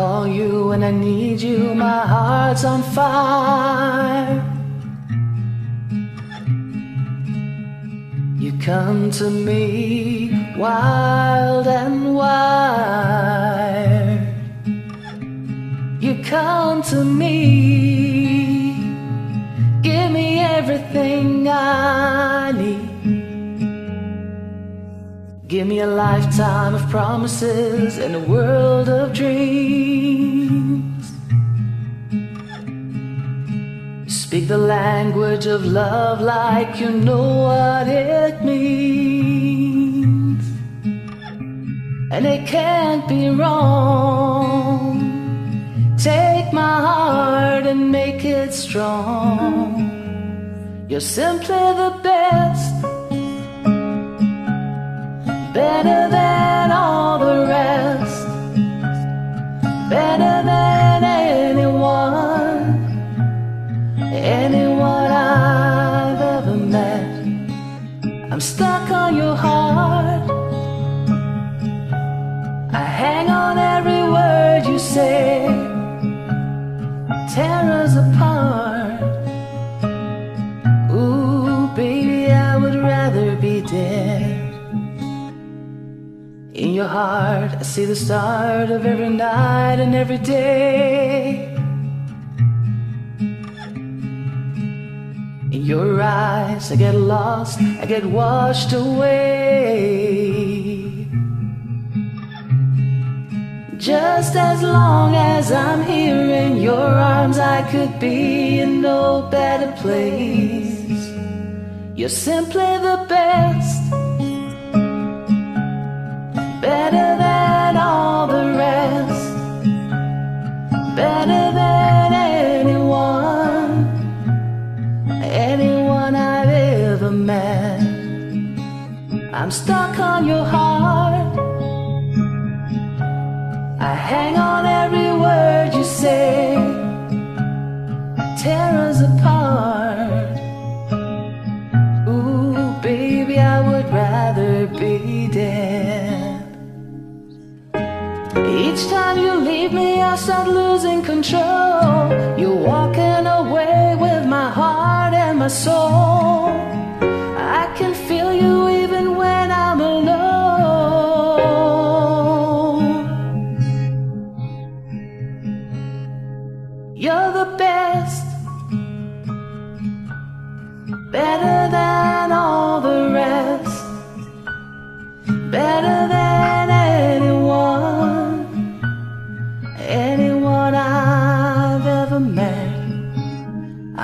Call you when I need you, my heart's on fire. You come to me wild and wild. You come to me, give give me everything I need. Give me a lifetime of promises and a world of dreams. Speak the language of love like you know what it means. And it can't be wrong. Take my heart and make it strong. You're simply the best, better see the start of every night and every day. In your eyes, I get lost, I get washed away. Just as long as I'm here in your arms, I could be in no better place. You're simply the best, better better than anyone, anyone I've ever met. I'm stuck on your heart. I hang on every word you say, tear us. Leave me, I start losing control. You're walking away with my heart and my soul.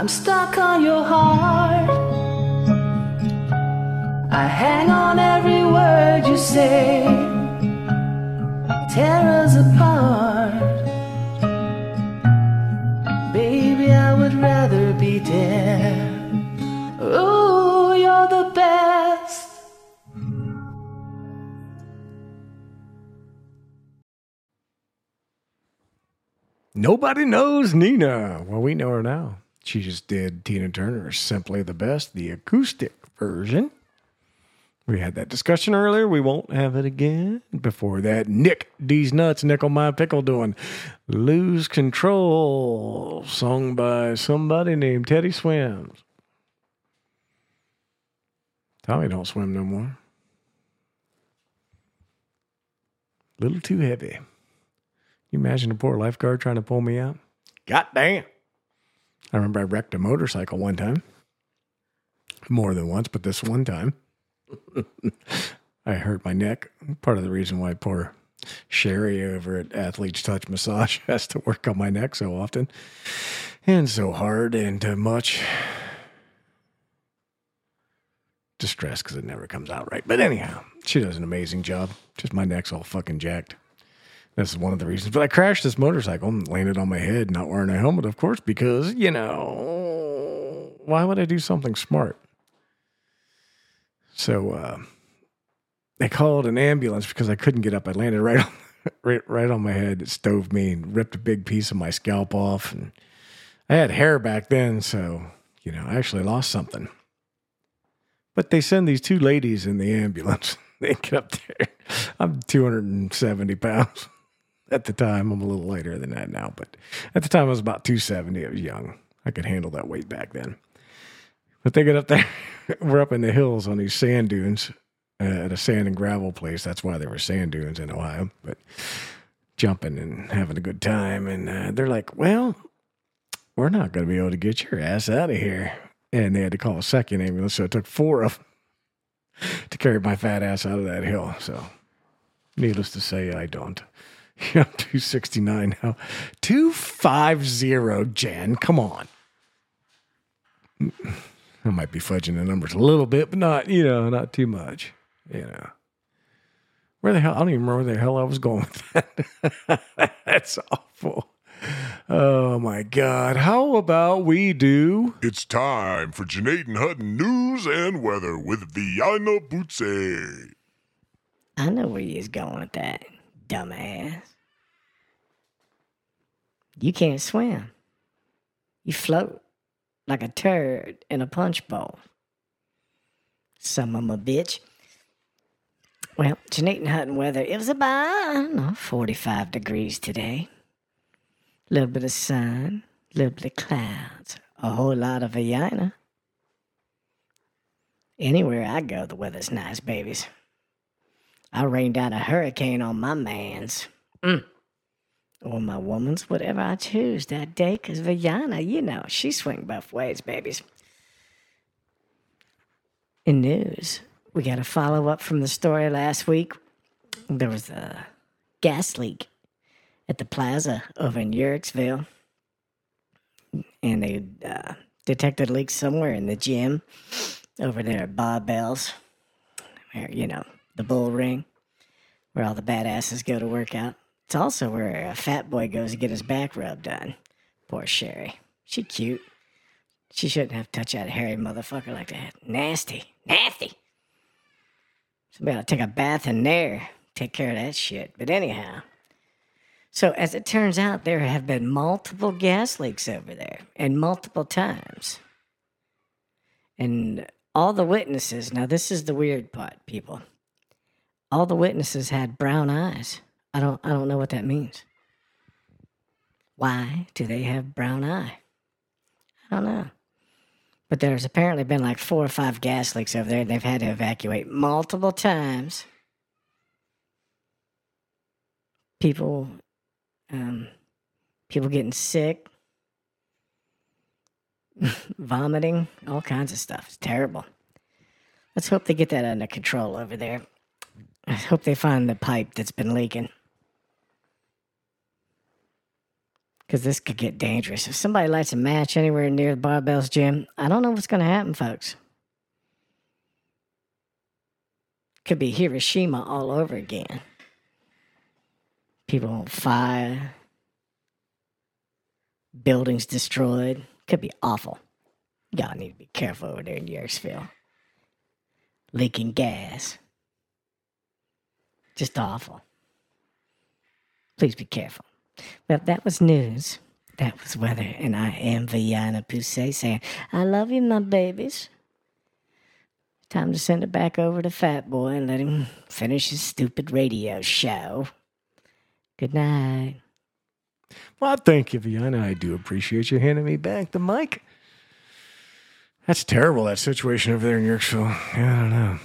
I'm stuck on your heart. I hang on every word you say, tear us apart. Baby, I would rather be dead. Ooh, you're the best. Nobody knows Nina. Well, we know her now. She just did Tina Turner's Simply the Best, the acoustic version. We had that discussion earlier. We won't have it again. Before that, Nick D's Nuts, Nickel My Pickle doing Lose Control, sung by somebody named Teddy Swims. Tommy don't swim no more. Little too heavy. You imagine a poor lifeguard trying to pull me out? God damn. I remember I wrecked a motorcycle one time. More than once, but this one time. I hurt my neck. Part of the reason why poor Sherry over at Athlete's Touch Massage has to work on my neck so often and so hard and uh, much distress because it never comes out right. But anyhow, she does an amazing job. Just my neck's all fucking jacked. This is one of the reasons. But I crashed this motorcycle and landed on my head, not wearing a helmet, of course, because, you know, why would I do something smart? So uh, they called an ambulance because I couldn't get up. I landed right on, right, right on my head. It stove me and ripped a big piece of my scalp off. And I had hair back then, so, you know, I actually lost something. But they send these two ladies in the ambulance. They get up there. I'm 270 pounds at the time. I'm a little lighter than that now, but at the time I was about 270. I was young. I could handle that weight back then. But they get up there. We're up in the hills on these sand dunes uh, at a sand and gravel place. That's why there were sand dunes in Ohio. But jumping and having a good time. And uh, they're like, well, we're not going to be able to get your ass out of here. and they had to call a second ambulance. So it took four of them to carry my fat ass out of that hill. So, needless to say, I don't. Yeah, I'm 269 now. 250, Jen. Come on. I might be fudging the numbers a little bit, but not, you know, not too much. You know. Where the hell? I don't even remember where the hell I was going with that. That's awful. Oh my God. How about we do? It's time for Janae and Hutton news and weather with Viana Butze. I know where you's going with that, dumbass. You can't swim. You float like a turd in a punch bowl. Some of a bitch. Well, Janine Hutton weather, it was about, I know, 45 degrees today. A little bit of sun, a little bit of clouds, a whole lot of vagina. Anywhere I go, the weather's nice, babies. I rained out a hurricane on my man's. Mm. Or my woman's, whatever I choose that day, because vagina, you know, she swing both ways, babies. In news, we got a follow up from the story last week. There was a gas leak at the plaza over in Yurksville. And they uh, detected leaks somewhere in the gym over there at Bob Bell's, where, you know, the bull ring, where all the badasses go to work out. It's also where a fat boy goes to get his back rubbed done. Poor Sherry. She cute. She shouldn't have touched that hairy motherfucker like that. Nasty. Nasty. Somebody ought to take a bath in there. Take care of that shit. But anyhow. So as it turns out, there have been multiple gas leaks over there, and multiple times. And all the witnesses, now this is the weird part, people. All the witnesses had brown eyes. I don't I don't know what that means. Why do they have brown eye? I don't know. But there's apparently been like four or five gas leaks over there, and they've had to evacuate multiple times. People, um, people getting sick, vomiting, all kinds of stuff. It's terrible. Let's hope they get that under control over there. I hope they find the pipe that's been leaking. Because this could get dangerous. If somebody lights a match anywhere near the Barbells gym, I don't know what's going to happen, folks. Could be Hiroshima all over again. People on fire, buildings destroyed. Could be awful. Y'all need to be careful over there in Yerksville. Leaking gas. Just awful. Please be careful. Well, that was news. That was weather, and I am Viana Pousse saying, I love you, my babies. Time to send it back over to Fat Boy and let him finish his stupid radio show. Good night. Well, thank you, Viana. I do appreciate you handing me back the mic. That's terrible, that situation over there in Yorksville. Yeah, I don't know.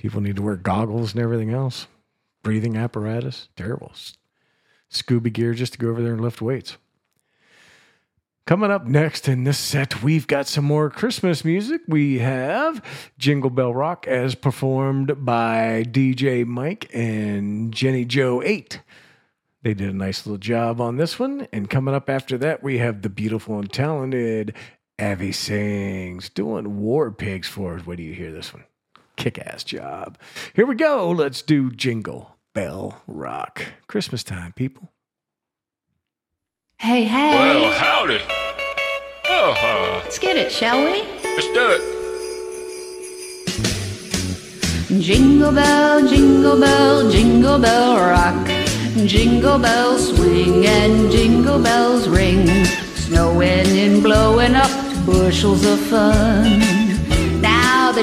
People need to wear goggles and everything else. Breathing apparatus. Terrible. S- Scuba gear just to go over there and lift weights. Coming up next in this set, we've got some more Christmas music. We have Jingle Bell Rock as performed by DJ Mike and Jenny Joe 8. They did a nice little job on this one. And coming up after that, we have the beautiful and talented Avi Sings doing War Pigs for us. Wait do you hear this one? Kick ass job. Here we go. Let's do Jingle Bell Rock. Christmas time, people. Hey, hey. Well, howdy. Oh, uh, Let's get it, shall we? let's do it. Jingle bell, jingle bell, jingle bell rock. Jingle bells swing and jingle bells ring. Snowing and blowing up bushels of fun.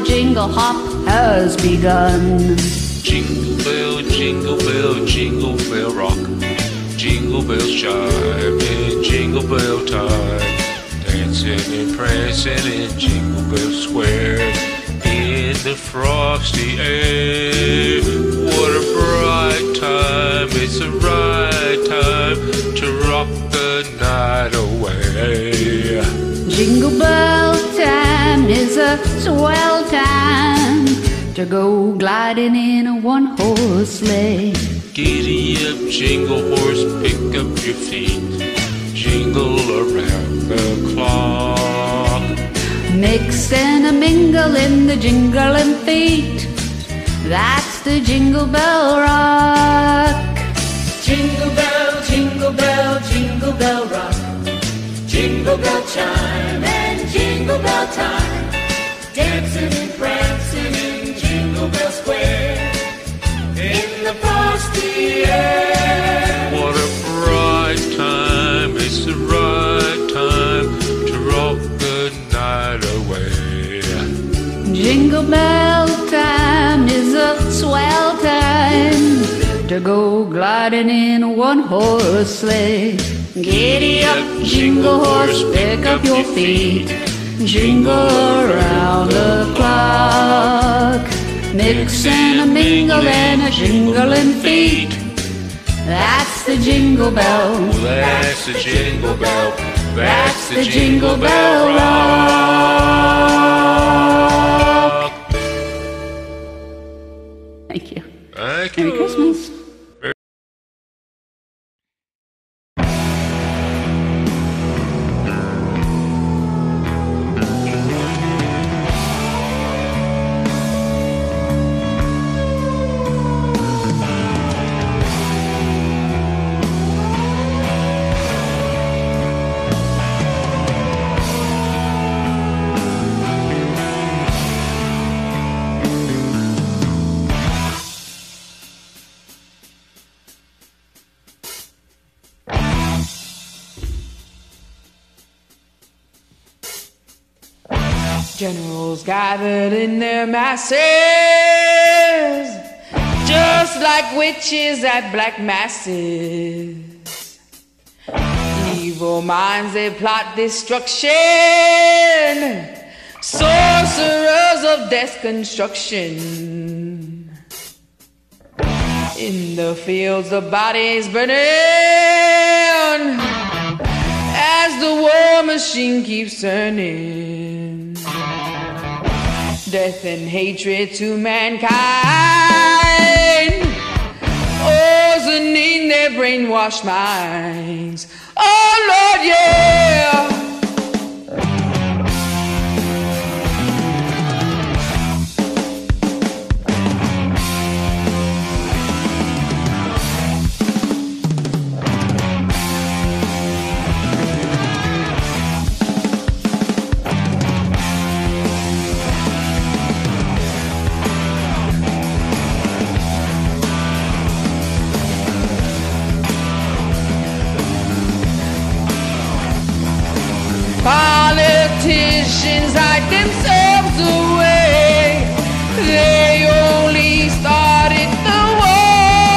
Jingle hop has begun. Jingle bell, jingle bell, jingle bell rock. Jingle bells chime in jingle bell time. Dancing and prancing in Jingle Bell Square. In the frosty air. What a bright time, it's the right time to rock the night away. Jingle bell time is a swell time to go gliding in a one horse sleigh. Giddy up, jingle horse, pick up your feet. Jingle around the clock. Mix and a mingle in the jingling feet. That's the jingle bell rock. Jingle bell, jingle bell, jingle bell rock. Jingle bell chime and jingle bell time. Dancing and prancing in Jingle Bell Square. In the frosty air. What a bright time, it's the right time to rock the night away. Jingle bell time is a swell time to go gliding in a one horse sleigh. Giddy up, jingle horse, pick up your feet. Jingle around the clock. Mix and a mingle and a jingling feet. That's the jingle bell. That's the jingle bell. That's the jingle bell rock. Thank you. Thank Merry. Christmas. Gathered in their masses, just like witches at black masses. Evil minds they plot destruction, sorcerers of death construction. In the fields, the bodies burning as the war machine keeps turning. Death and hatred to mankind. Poisoning their brainwashed minds. Oh Lord, yeah. Politicians hide themselves away. They only started the war.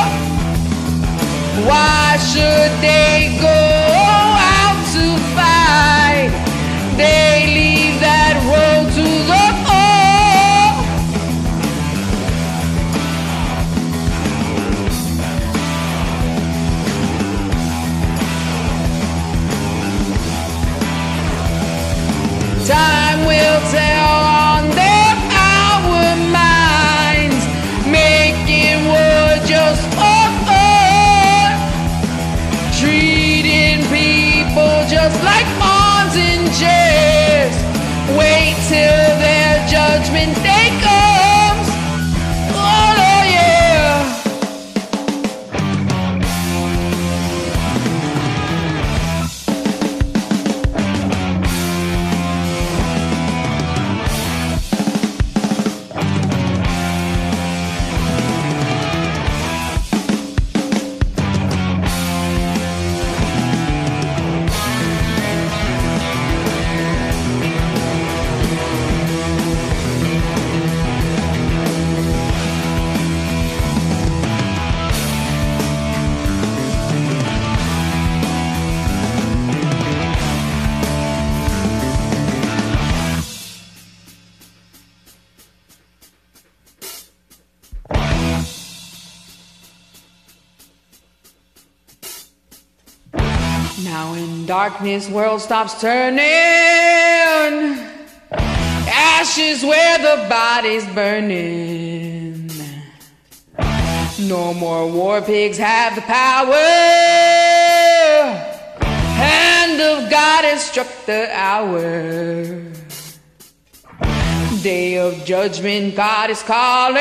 Why should they go Wait till darkness, world stops turning. Ashes where the body's burning. No more war pigs have the power. Hand of God has struck the hour. Day of judgment, God is calling.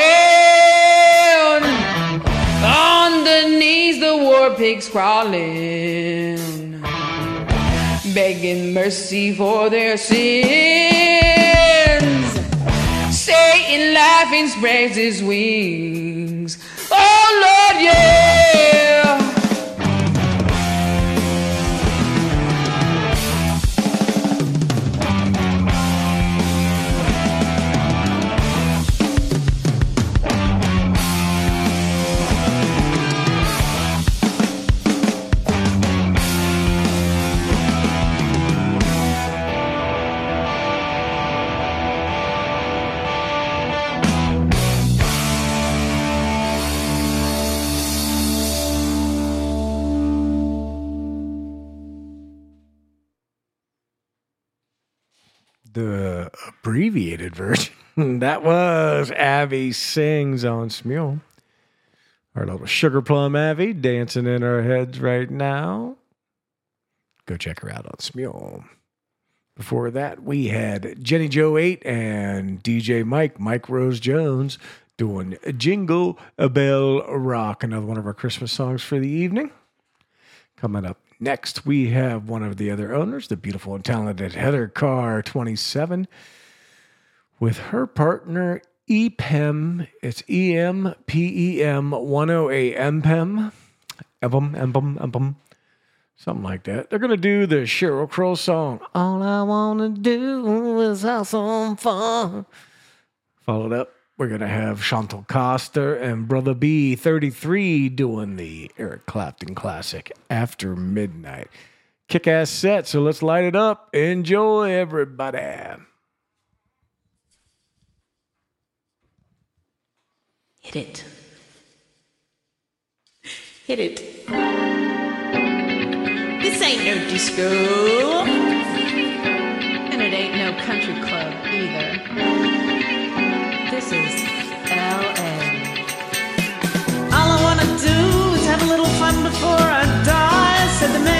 On the knees, the war pigs crawling, begging mercy for their sins. Satan laughing spreads his wings. Oh Lord, yeah. Abbreviated version. that was Abby Sings on Smule. Our little sugar plum Abby dancing in our heads right now. Go check her out on Smule. Before that, we had Jenny Joe 8 and DJ Mike, Mike Rose Jones, doing Jingle Bell Rock, another one of our Christmas songs for the evening. Coming up next, we have one of the other owners, the beautiful and talented Heather Carr 27, with her partner EPEM. It's E M P E M 108 MPEM. Something like that. They're going to do the Sheryl Crow song, All I Want to Do is Have Some Fun. Followed up, we're going to have Chantal Coster and Brother B33 doing the Eric Clapton classic, After Midnight. Kick ass set, so let's light it up. Enjoy, everybody. Hit it. Hit it. This ain't no disco. And it ain't no country club either. This is LA. All I wanna do is have a little fun before I die, said the man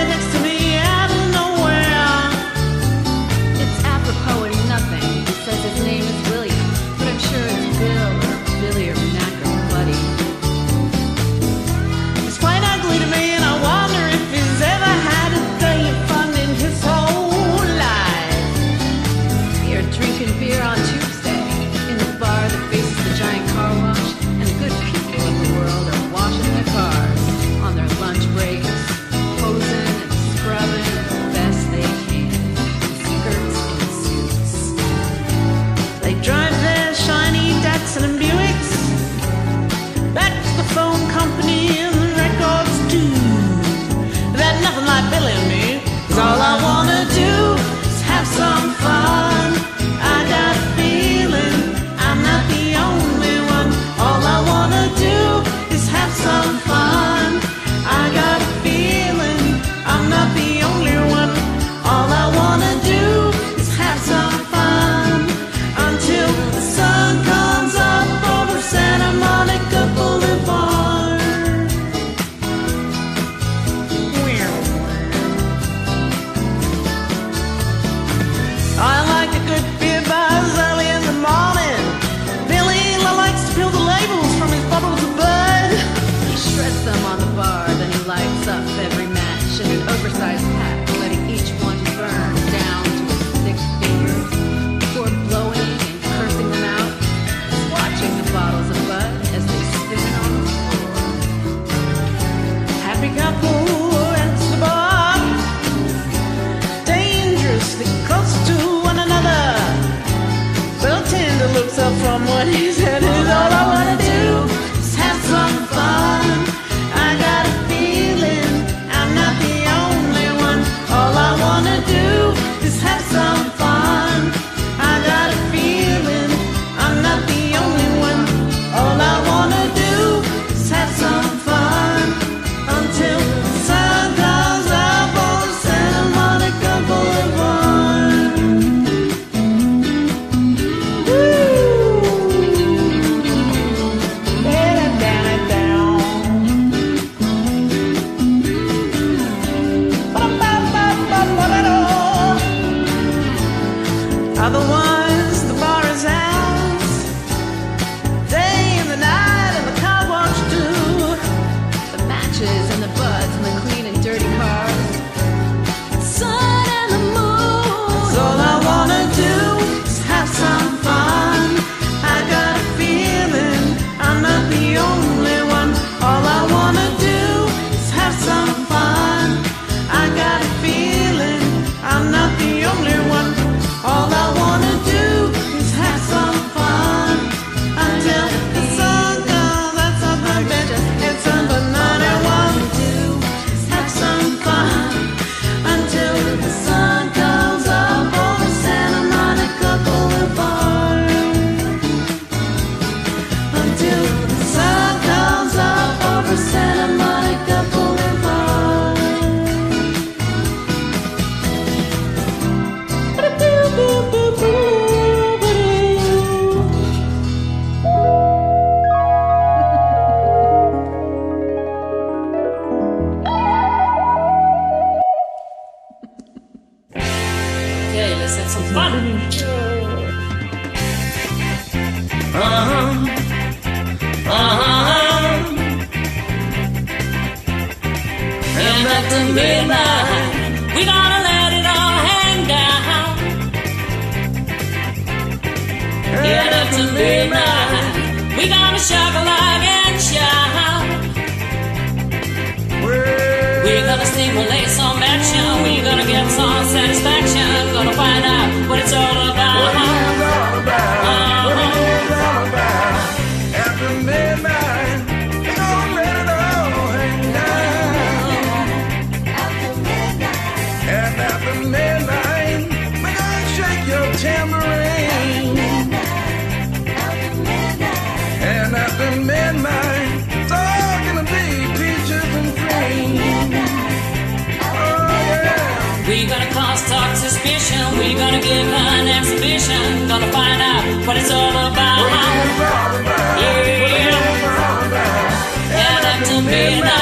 Amen.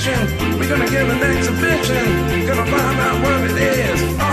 fiction. We're gonna give an exhibition. Gonna find out what it is.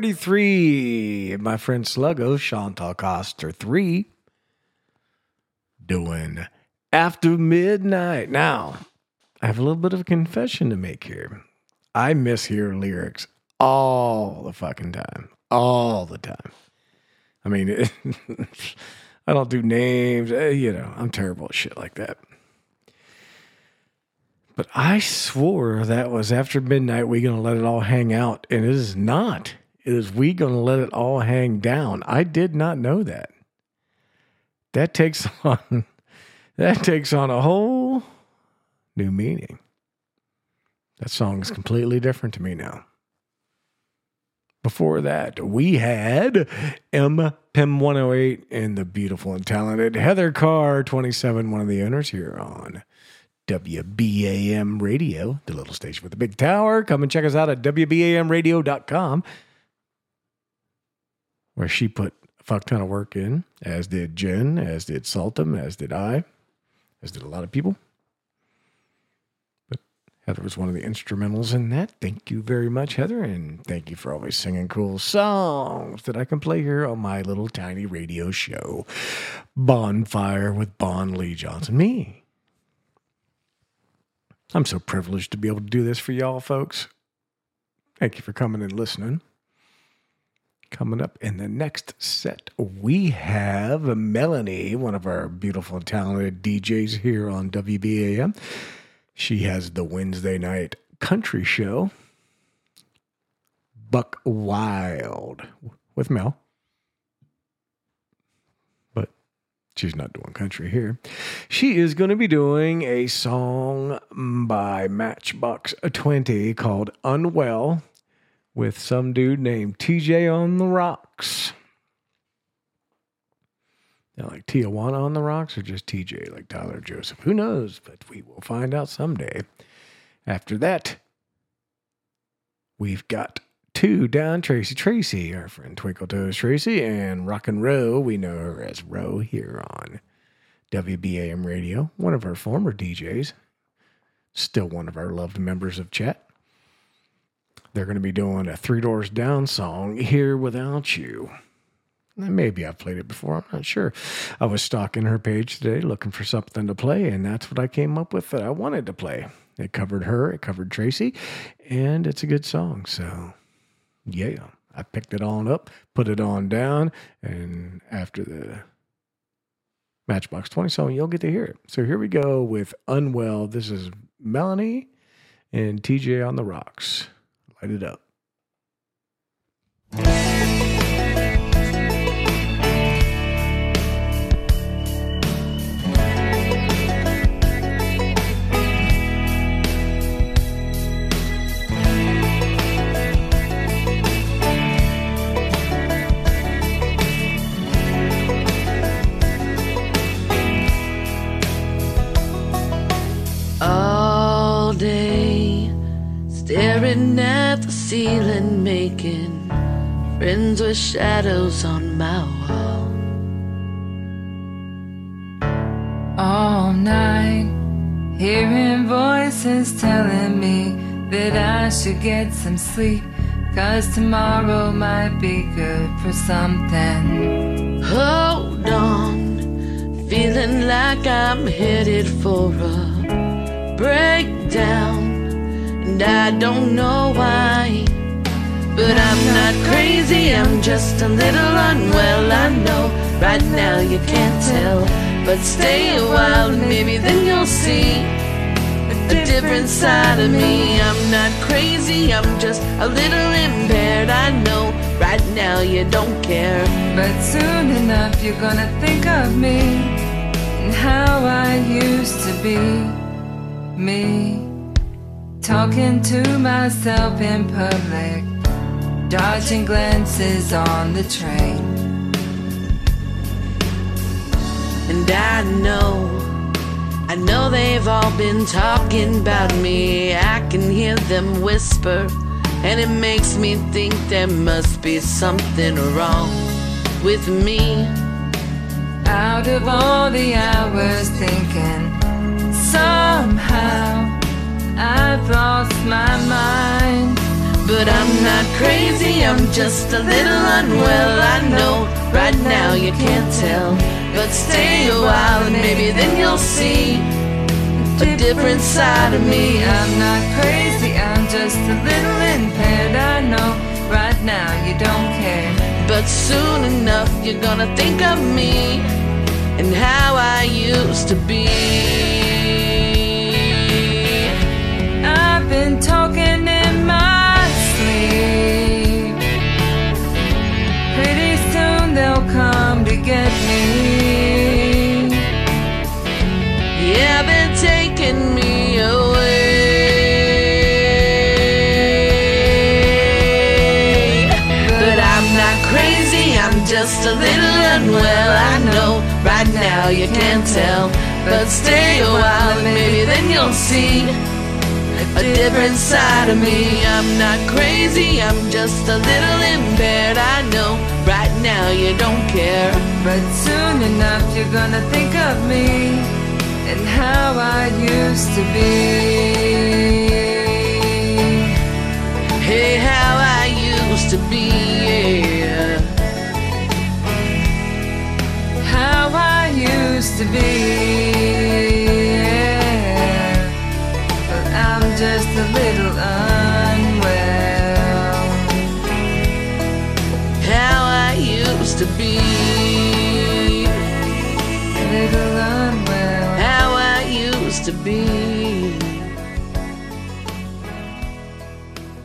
33. My friend Sluggo, Chantal Coster 3, doing After Midnight. Now, I have a little bit of a confession to make here. I miss hearing lyrics all the fucking time. All the time. I mean, I don't do names. Eh, you know, I'm terrible at shit like that. But I swore that was after midnight. We're going to let it all hang out. And it is not is We Gonna Let It All Hang Down. I did not know that. That takes on that takes on a whole new meaning. That song is completely different to me now. Before that, we had M. Pim 108 and the beautiful and talented Heather Carr, 27, one of the owners here on WBAM Radio, the little station with the big tower. Come and check us out at WBAMradio.com, where she put a fuck ton of work in, as did Jen, as did Saltum, as did I, as did a lot of people. But Heather was one of the instrumentals in that. Thank you very much, Heather, and thank you for always singing cool songs that I can play here on my little tiny radio show, Bonfire with Bon Lee Johnson. Me. I'm so privileged to be able to do this for y'all, folks. Thank you for coming and listening. Coming up in the next set, we have Melanie, one of our beautiful and talented DJs here on WBAM. She has the Wednesday night country show, Buck Wild, with Mel. But she's not doing country here. She is going to be doing a song by Matchbox 20 called Unwell with some dude named TJ on the Rocks. Now, like Tijuana on the Rocks or just TJ, like Tyler Joseph? Who knows? But we will find out someday. After that, we've got two down Tracy Tracy, our friend Twinkle Toes Tracy, and Rock and Row. We know her as Row here on WBAM Radio, one of our former DJs, still one of our loved members of chat. They're going to be doing a Three Doors Down song, Here Without You. Maybe I've played it before, I'm not sure. I was stalking her page today looking for something to play, and that's what I came up with that I wanted to play. It covered her, it covered Tracy, and it's a good song. So, yeah, I picked it on up, put it on down, and after the Matchbox 20 song, you'll get to hear it. So here we go with Unwell. This is Melanie and TJ on the Rocks. Light it up. Friends with shadows on my wall. all night, hearing voices telling me that I should get some sleep. Cause tomorrow might be good for something. Hold on, feeling like I'm headed for a breakdown, and I don't know why. But I'm not crazy, I'm just a little unwell. I know right now you can't tell, but stay a while maybe then you'll see a different side of me. I'm not crazy, I'm just a little impaired. I know right now you don't care. But soon enough, you're gonna think of me and how I used to be. Me talking to myself in public, dodging glances on the train. And I know, I know they've all been talking about me. I can hear them whisper, and it makes me think there must be something wrong with me. Out of all the hours thinking, somehow I've lost my mind. But I'm not crazy, I'm just a little unwell. I know right now you can't tell. But stay a while and maybe then you'll see a different side of me. I'm not crazy, I'm just a little impaired. I know right now you don't care. But soon enough you're gonna think of me and how I used to be. I've been talking done well, I know. Right now you can't tell, but stay a while and maybe then you'll see a different side of me. I'm not crazy, I'm just a little impaired. I know right now you don't care, but soon enough you're gonna think of me and how I used to be. Hey, how I used to be. Yeah. how I used to be. But I'm just a little unwell. How I used to be. A little unwell. How I used to be.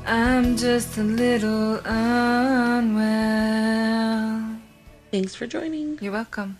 I'm just a little unwell. Thanks for joining. You're welcome.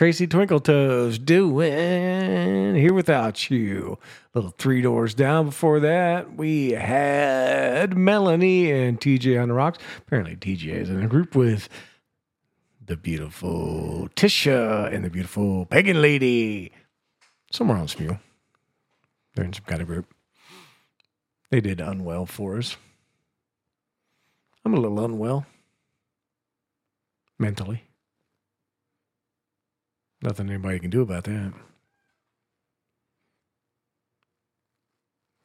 Tracy Twinkletoes doing Here Without You. Little three doors down before that, we had Melanie and TJ on the rocks. Apparently, TJ is in a group with the beautiful Tisha and the beautiful pagan lady. Somewhere on Smule. They're in some kind of group. They did unwell for us. I'm a little unwell mentally. Nothing anybody can do about that.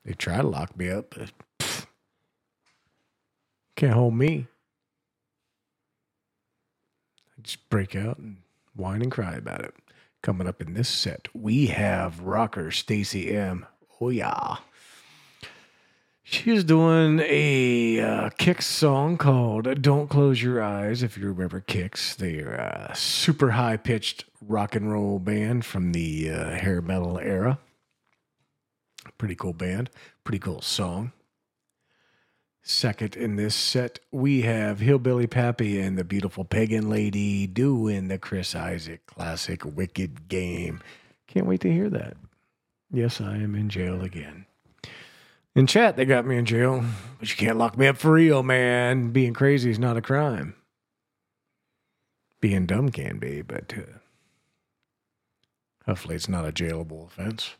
They try to lock me up, but pff, can't hold me. I just break out and whine and cry about it. Coming up in this set, we have rocker Stacy M. Oh yeah. She is doing a uh, Kix song called Don't Close Your Eyes. If you remember Kix, they're a super high pitched rock and roll band from the uh, hair metal era. Pretty cool band, pretty cool song. Second in this set, we have Hillbilly Pappy and the beautiful pagan lady doing the Chris Isaak classic Wicked Game. Can't wait to hear that. Yes, I am in jail again. In chat, they got me in jail, but you can't lock me up for real, man. Being crazy is not a crime. Being dumb can be, but uh, hopefully it's not a jailable offense.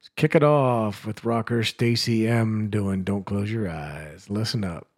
Let's kick it off with rocker Stacy M doing Don't Close Your Eyes. Listen up.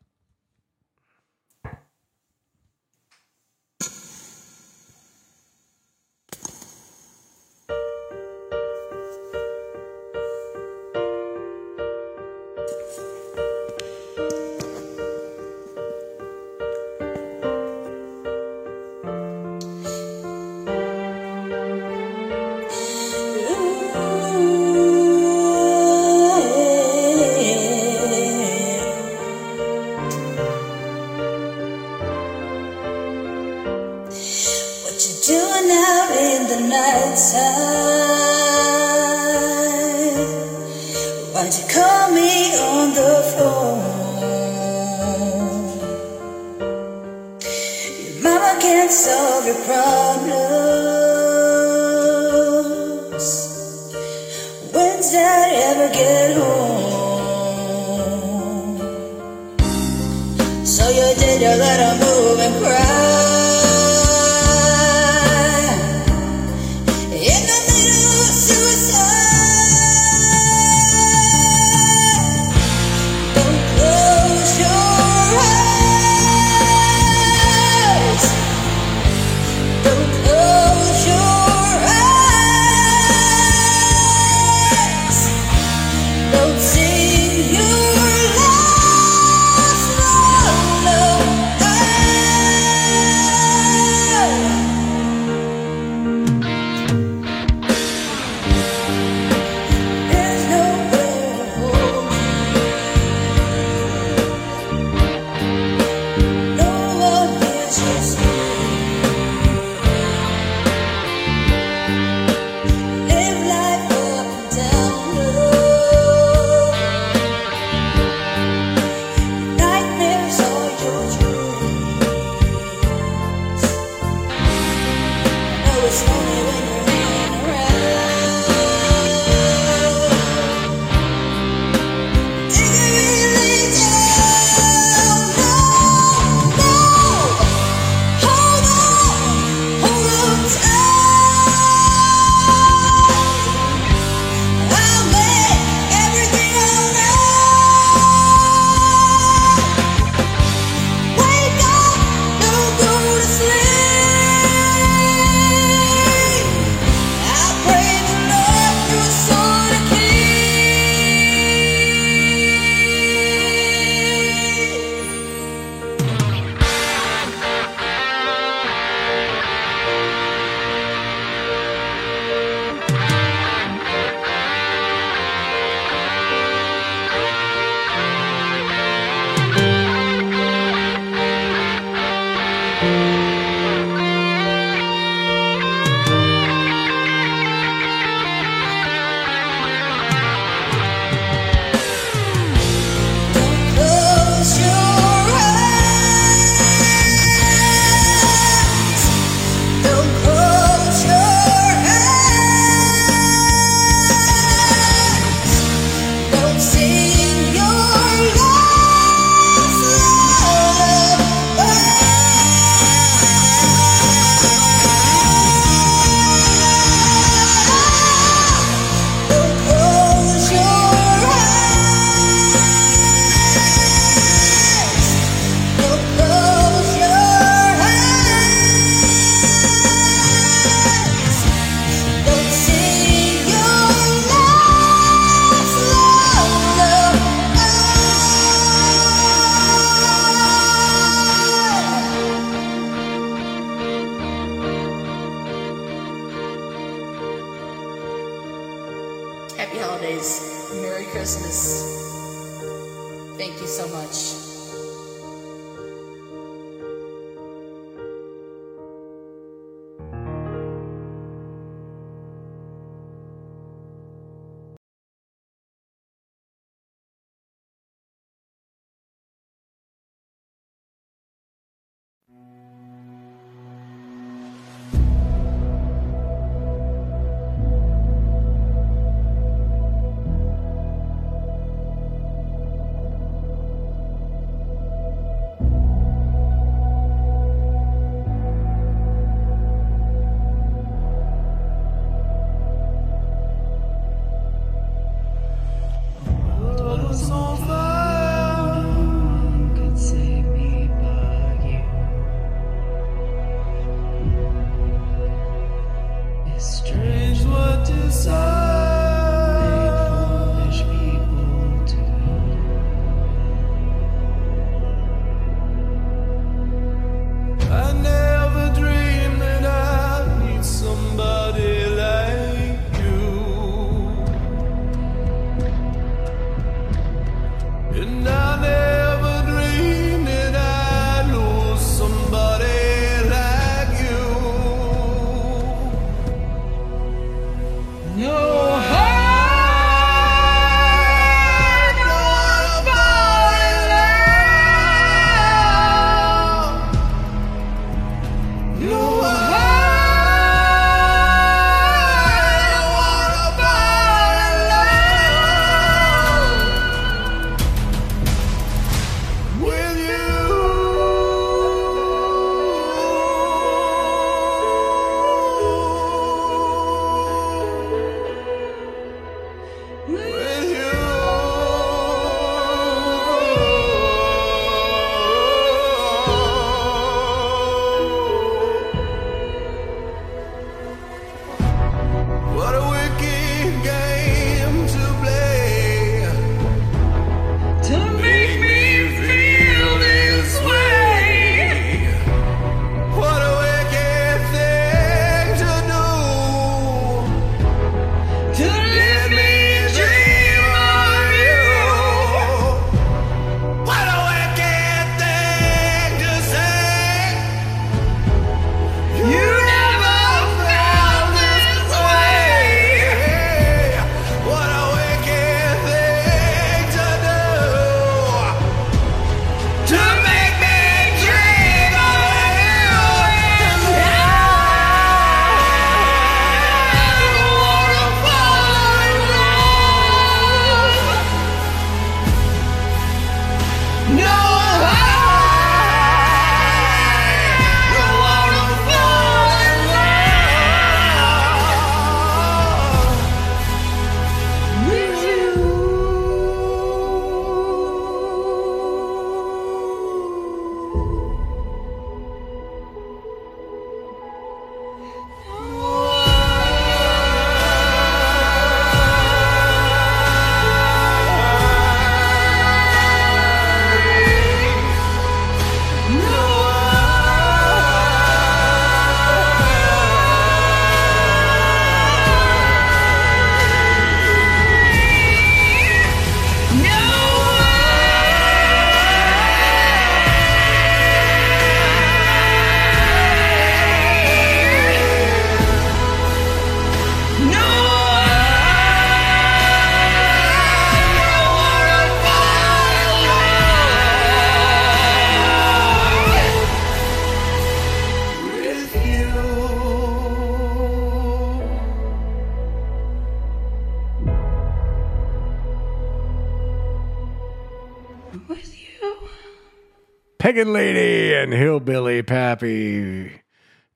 Dragon Lady and Hillbilly Pappy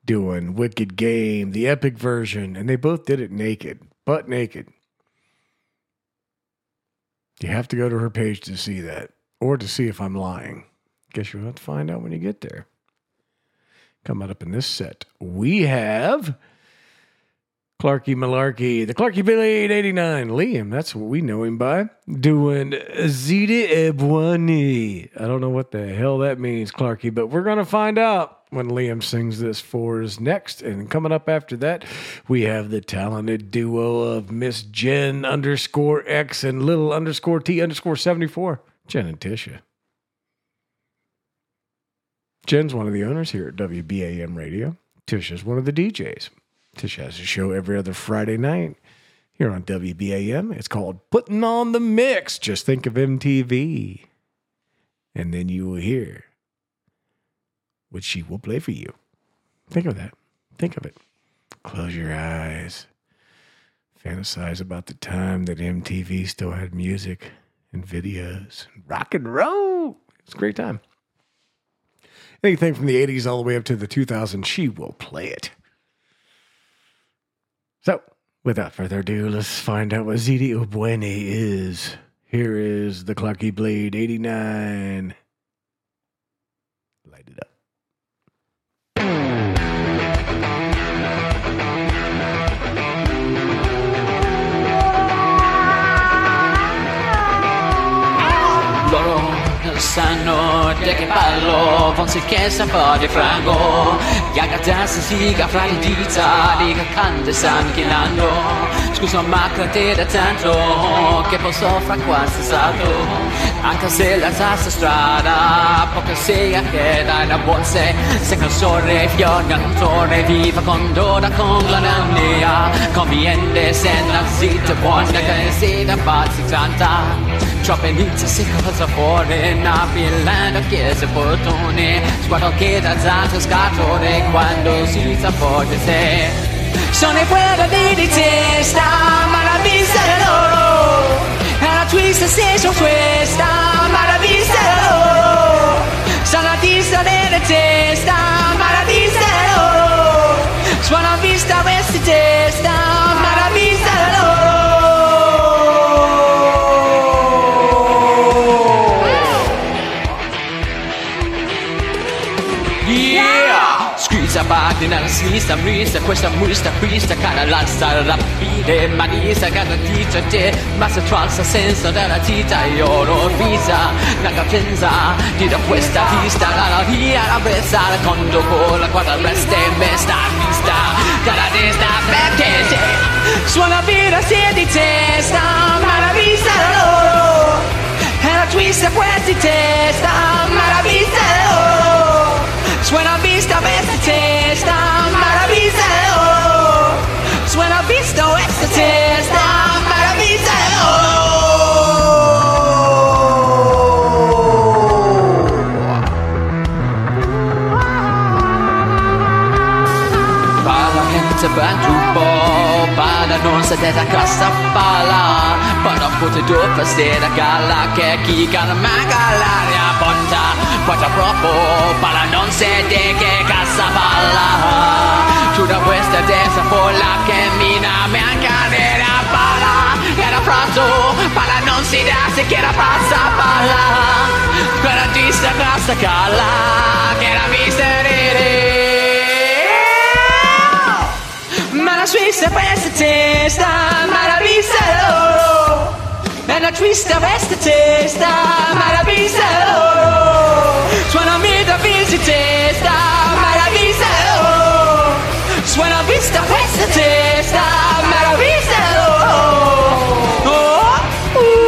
doing Wicked Game, the epic version, and they both did it naked, butt naked. You have to go to her page to see that, or to see if I'm lying. Guess you'll have to find out when you get there. Coming up in this set, we have Clarky Malarkey, the Clarky Billy 889, Liam, that's what we know him by, doing Zita Ebwani. I don't know what the hell that means, Clarky, but we're going to find out when Liam sings this for us next. And coming up after that, we have the talented duo of Miss Jen underscore X and little underscore T underscore 74, Jen and Tisha. Jen's one of the owners here at WBAM Radio. Tisha's one of the DJs. Tisha has a show every other Friday night here on WBAM. It's called Putting on the Mix. Just think of MTV. And then you will hear what she will play for you. Think of that. Think of it. Close your eyes. Fantasize about the time that MTV still had music and videos, and rock and roll. It's a great time. Anything from the 80s all the way up to the 2000s, she will play it. So, without further ado, let's find out what ZD Obwene is. Here is the Clarky Blade 89. Light it up. Che voglia che ballo Von Silkensa foglia frango. Si siga fra le dita Liga cante stanno chinando. Scusa ma crede tanto Che posso fra qualsiasi altro. Anche se la tassa strada, poca sia che dai da buonse. Se non sorre fiorga non torre, viva con dora con la naunea. Conviene se la zitta buona che si da pazzi tanta. Troppe inizia si cosa fuori Nabilando chiese fortune Sguardo che da zanto scatole Quando si sa forte se Sono di di testa Ma la vista è loro È la twist. Se sono questa Ma la vista è loro Sono l'artista delle testa Ma la vista è loro Suona vista questi testa Nella sinistra, mista, questa musta, questa cara l'alza rapide, manisa, garantita te, ma se tralza senza della tita, io l'ho vista, la capienza, di da questa vista, la la via, la bessa, la condo con la quadra resta e mesta, vista, cara destra, perché te, suona vita sia di testa, ma la vista è loro, e la twist a questi testa, ma la vista è loro. Suena vista questa testa, ma la vista è loro. Suena vista questa testa, ma la vista è loro. Parla gente bantupo, parla non si deve cassa pala. Pada pute dopo sera gala che chi cana magalaria ponta. Pada proprio pala non si che cassa palla. Tutta questa testa folla che mina me nera pala. Era pronto, pala non si dà se che era passa palla. Quella tista cassa cala, che era misterere. Ma la Svizzera questa testa, ma la loro. E la twista questa testa, ma la vista è. Suona vita visi testa, ma la vista è. Suona vista testa, ma la vista. Oh, uh,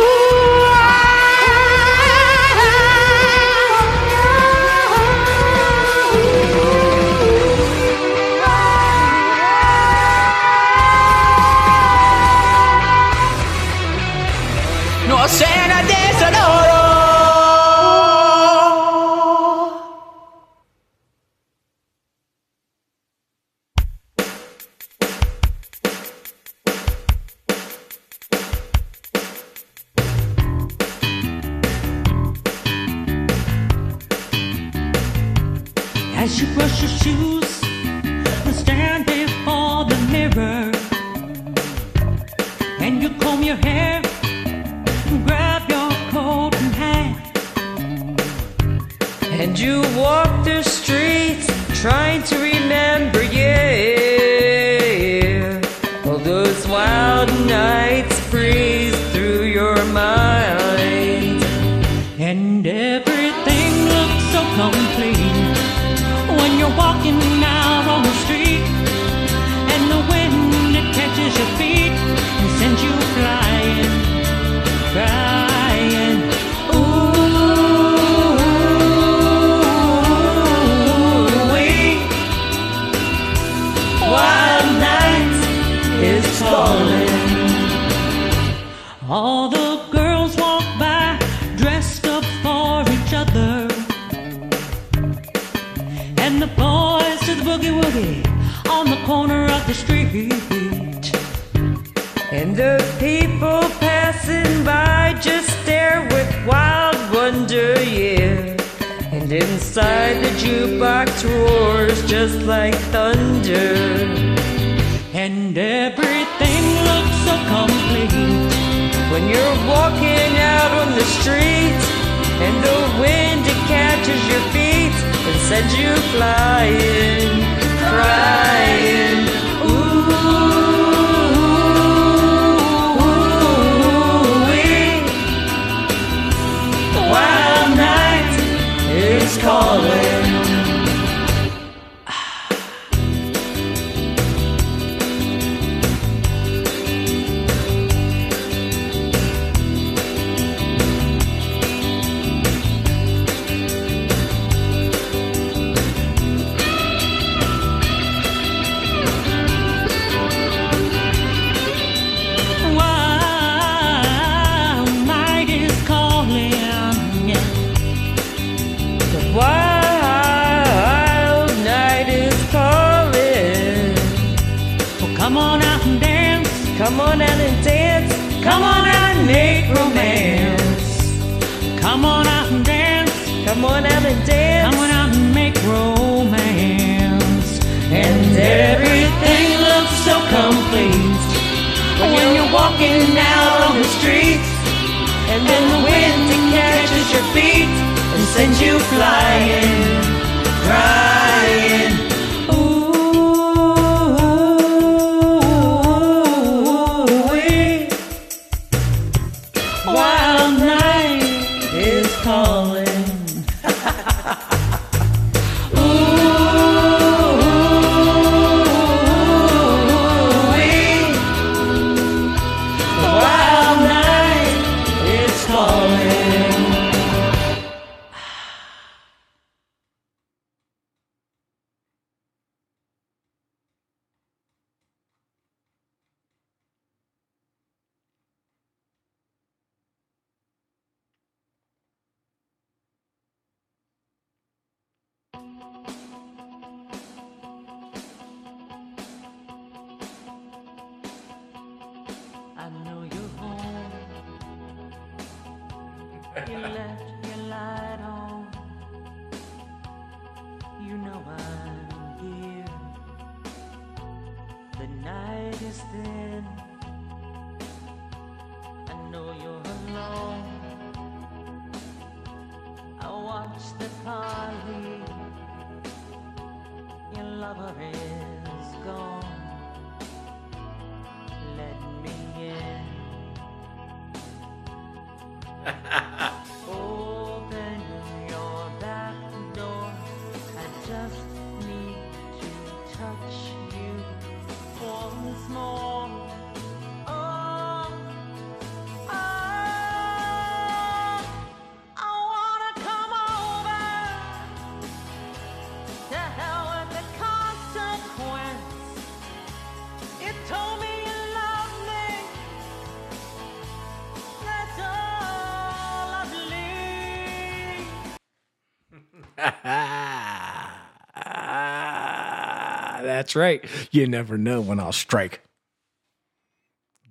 That's right. You never know when I'll strike.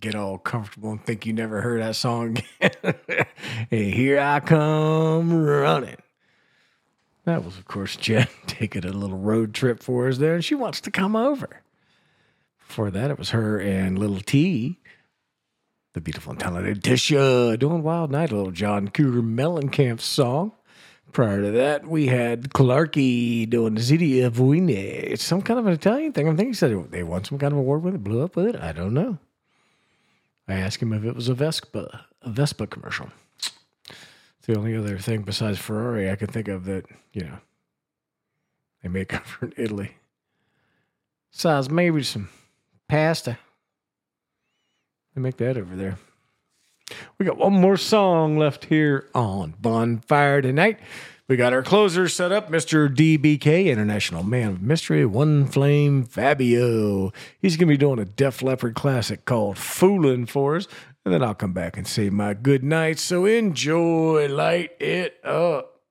Get all comfortable and think you never heard that song and here I come running. That was, of course, Jen taking a little road trip for us there, and she wants to come over. Before that, it was her and Little T, the beautiful and talented Tisha, doing Wild Night, a little John Cougar Mellencamp song. Prior to that, we had Clarky doing the city of Wiener. It's some kind of an Italian thing. I'm thinking he said they won some kind of award with it, blew up with it. I don't know. I asked him if it was a Vespa, a Vespa commercial. It's the only other thing besides Ferrari I can think of that, you know, they make over in Italy. Besides, maybe some pasta. They make that over there. We got one more song left here on Bonfire Tonight. We got our closer set up, Mr. DBK, International Man of Mystery, One Flame Fabio. He's going to be doing a Def Leppard classic called Foolin' for us. And then I'll come back and say my good night. So enjoy, light it up.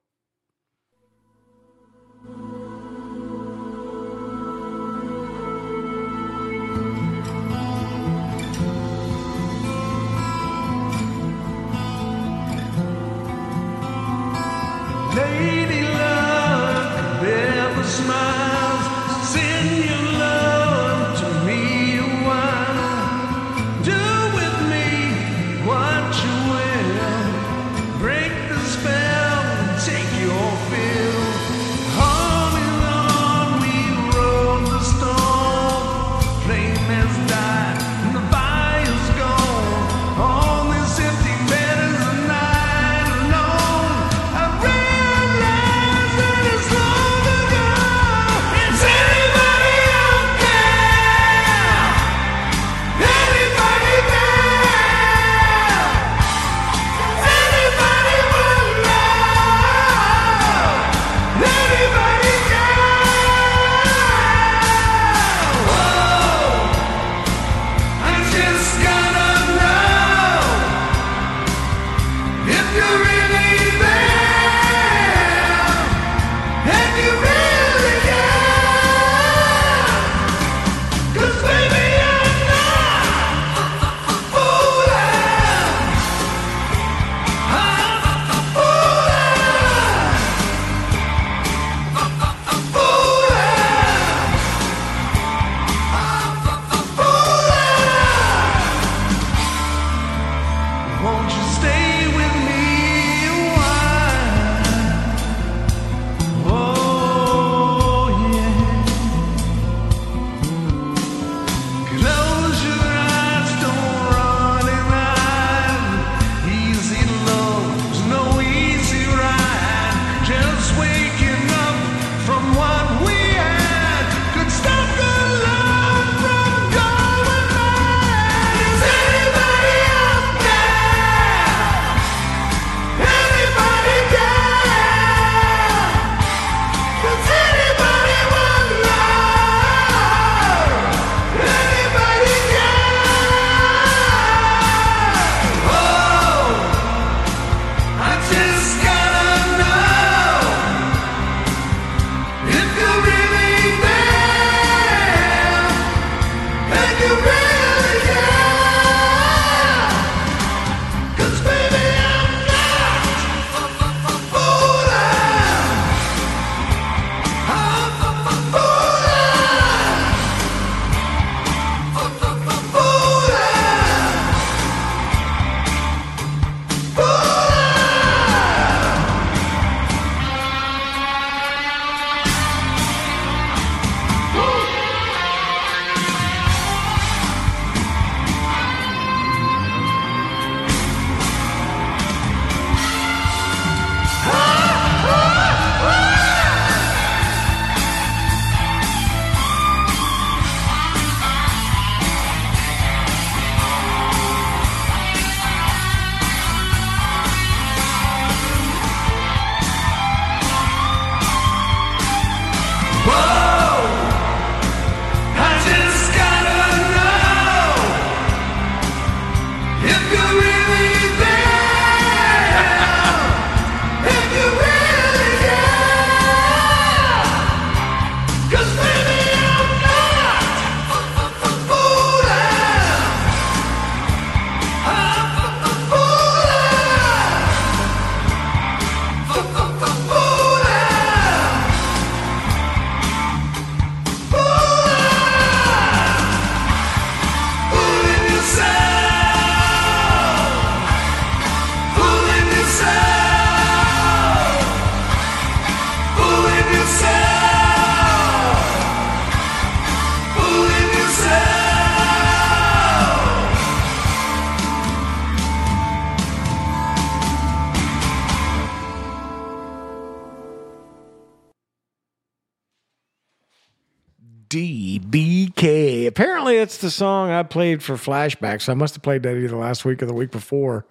The song I played for flashbacks. I must have played that either last week or the week before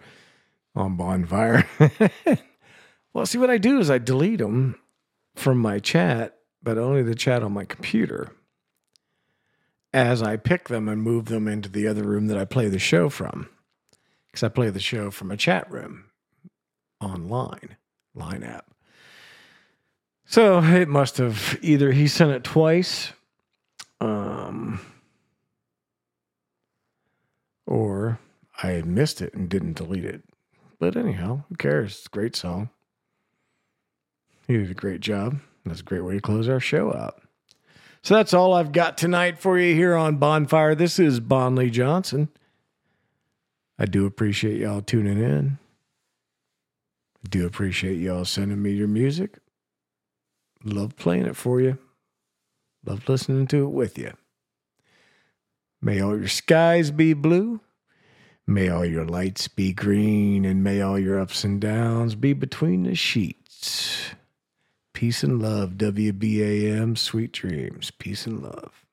on Bonfire. well, see, what I do is I delete them from my chat, but only the chat on my computer as I pick them and move them into the other room that I play the show from. Because I play the show from a chat room online, line app. So it must have either he sent it twice, um, or I had missed it and didn't delete it. But anyhow, who cares? It's a great song. He did a great job. That's a great way to close our show out. So that's all I've got tonight for you here on Bonfire. This is Bon Lee Johnson. I do appreciate y'all tuning in. I do appreciate y'all sending me your music. Love playing it for you. Love listening to it with you. May all your skies be blue. May all your lights be green. And may all your ups and downs be between the sheets. Peace and love, WBAM. Sweet dreams. Peace and love.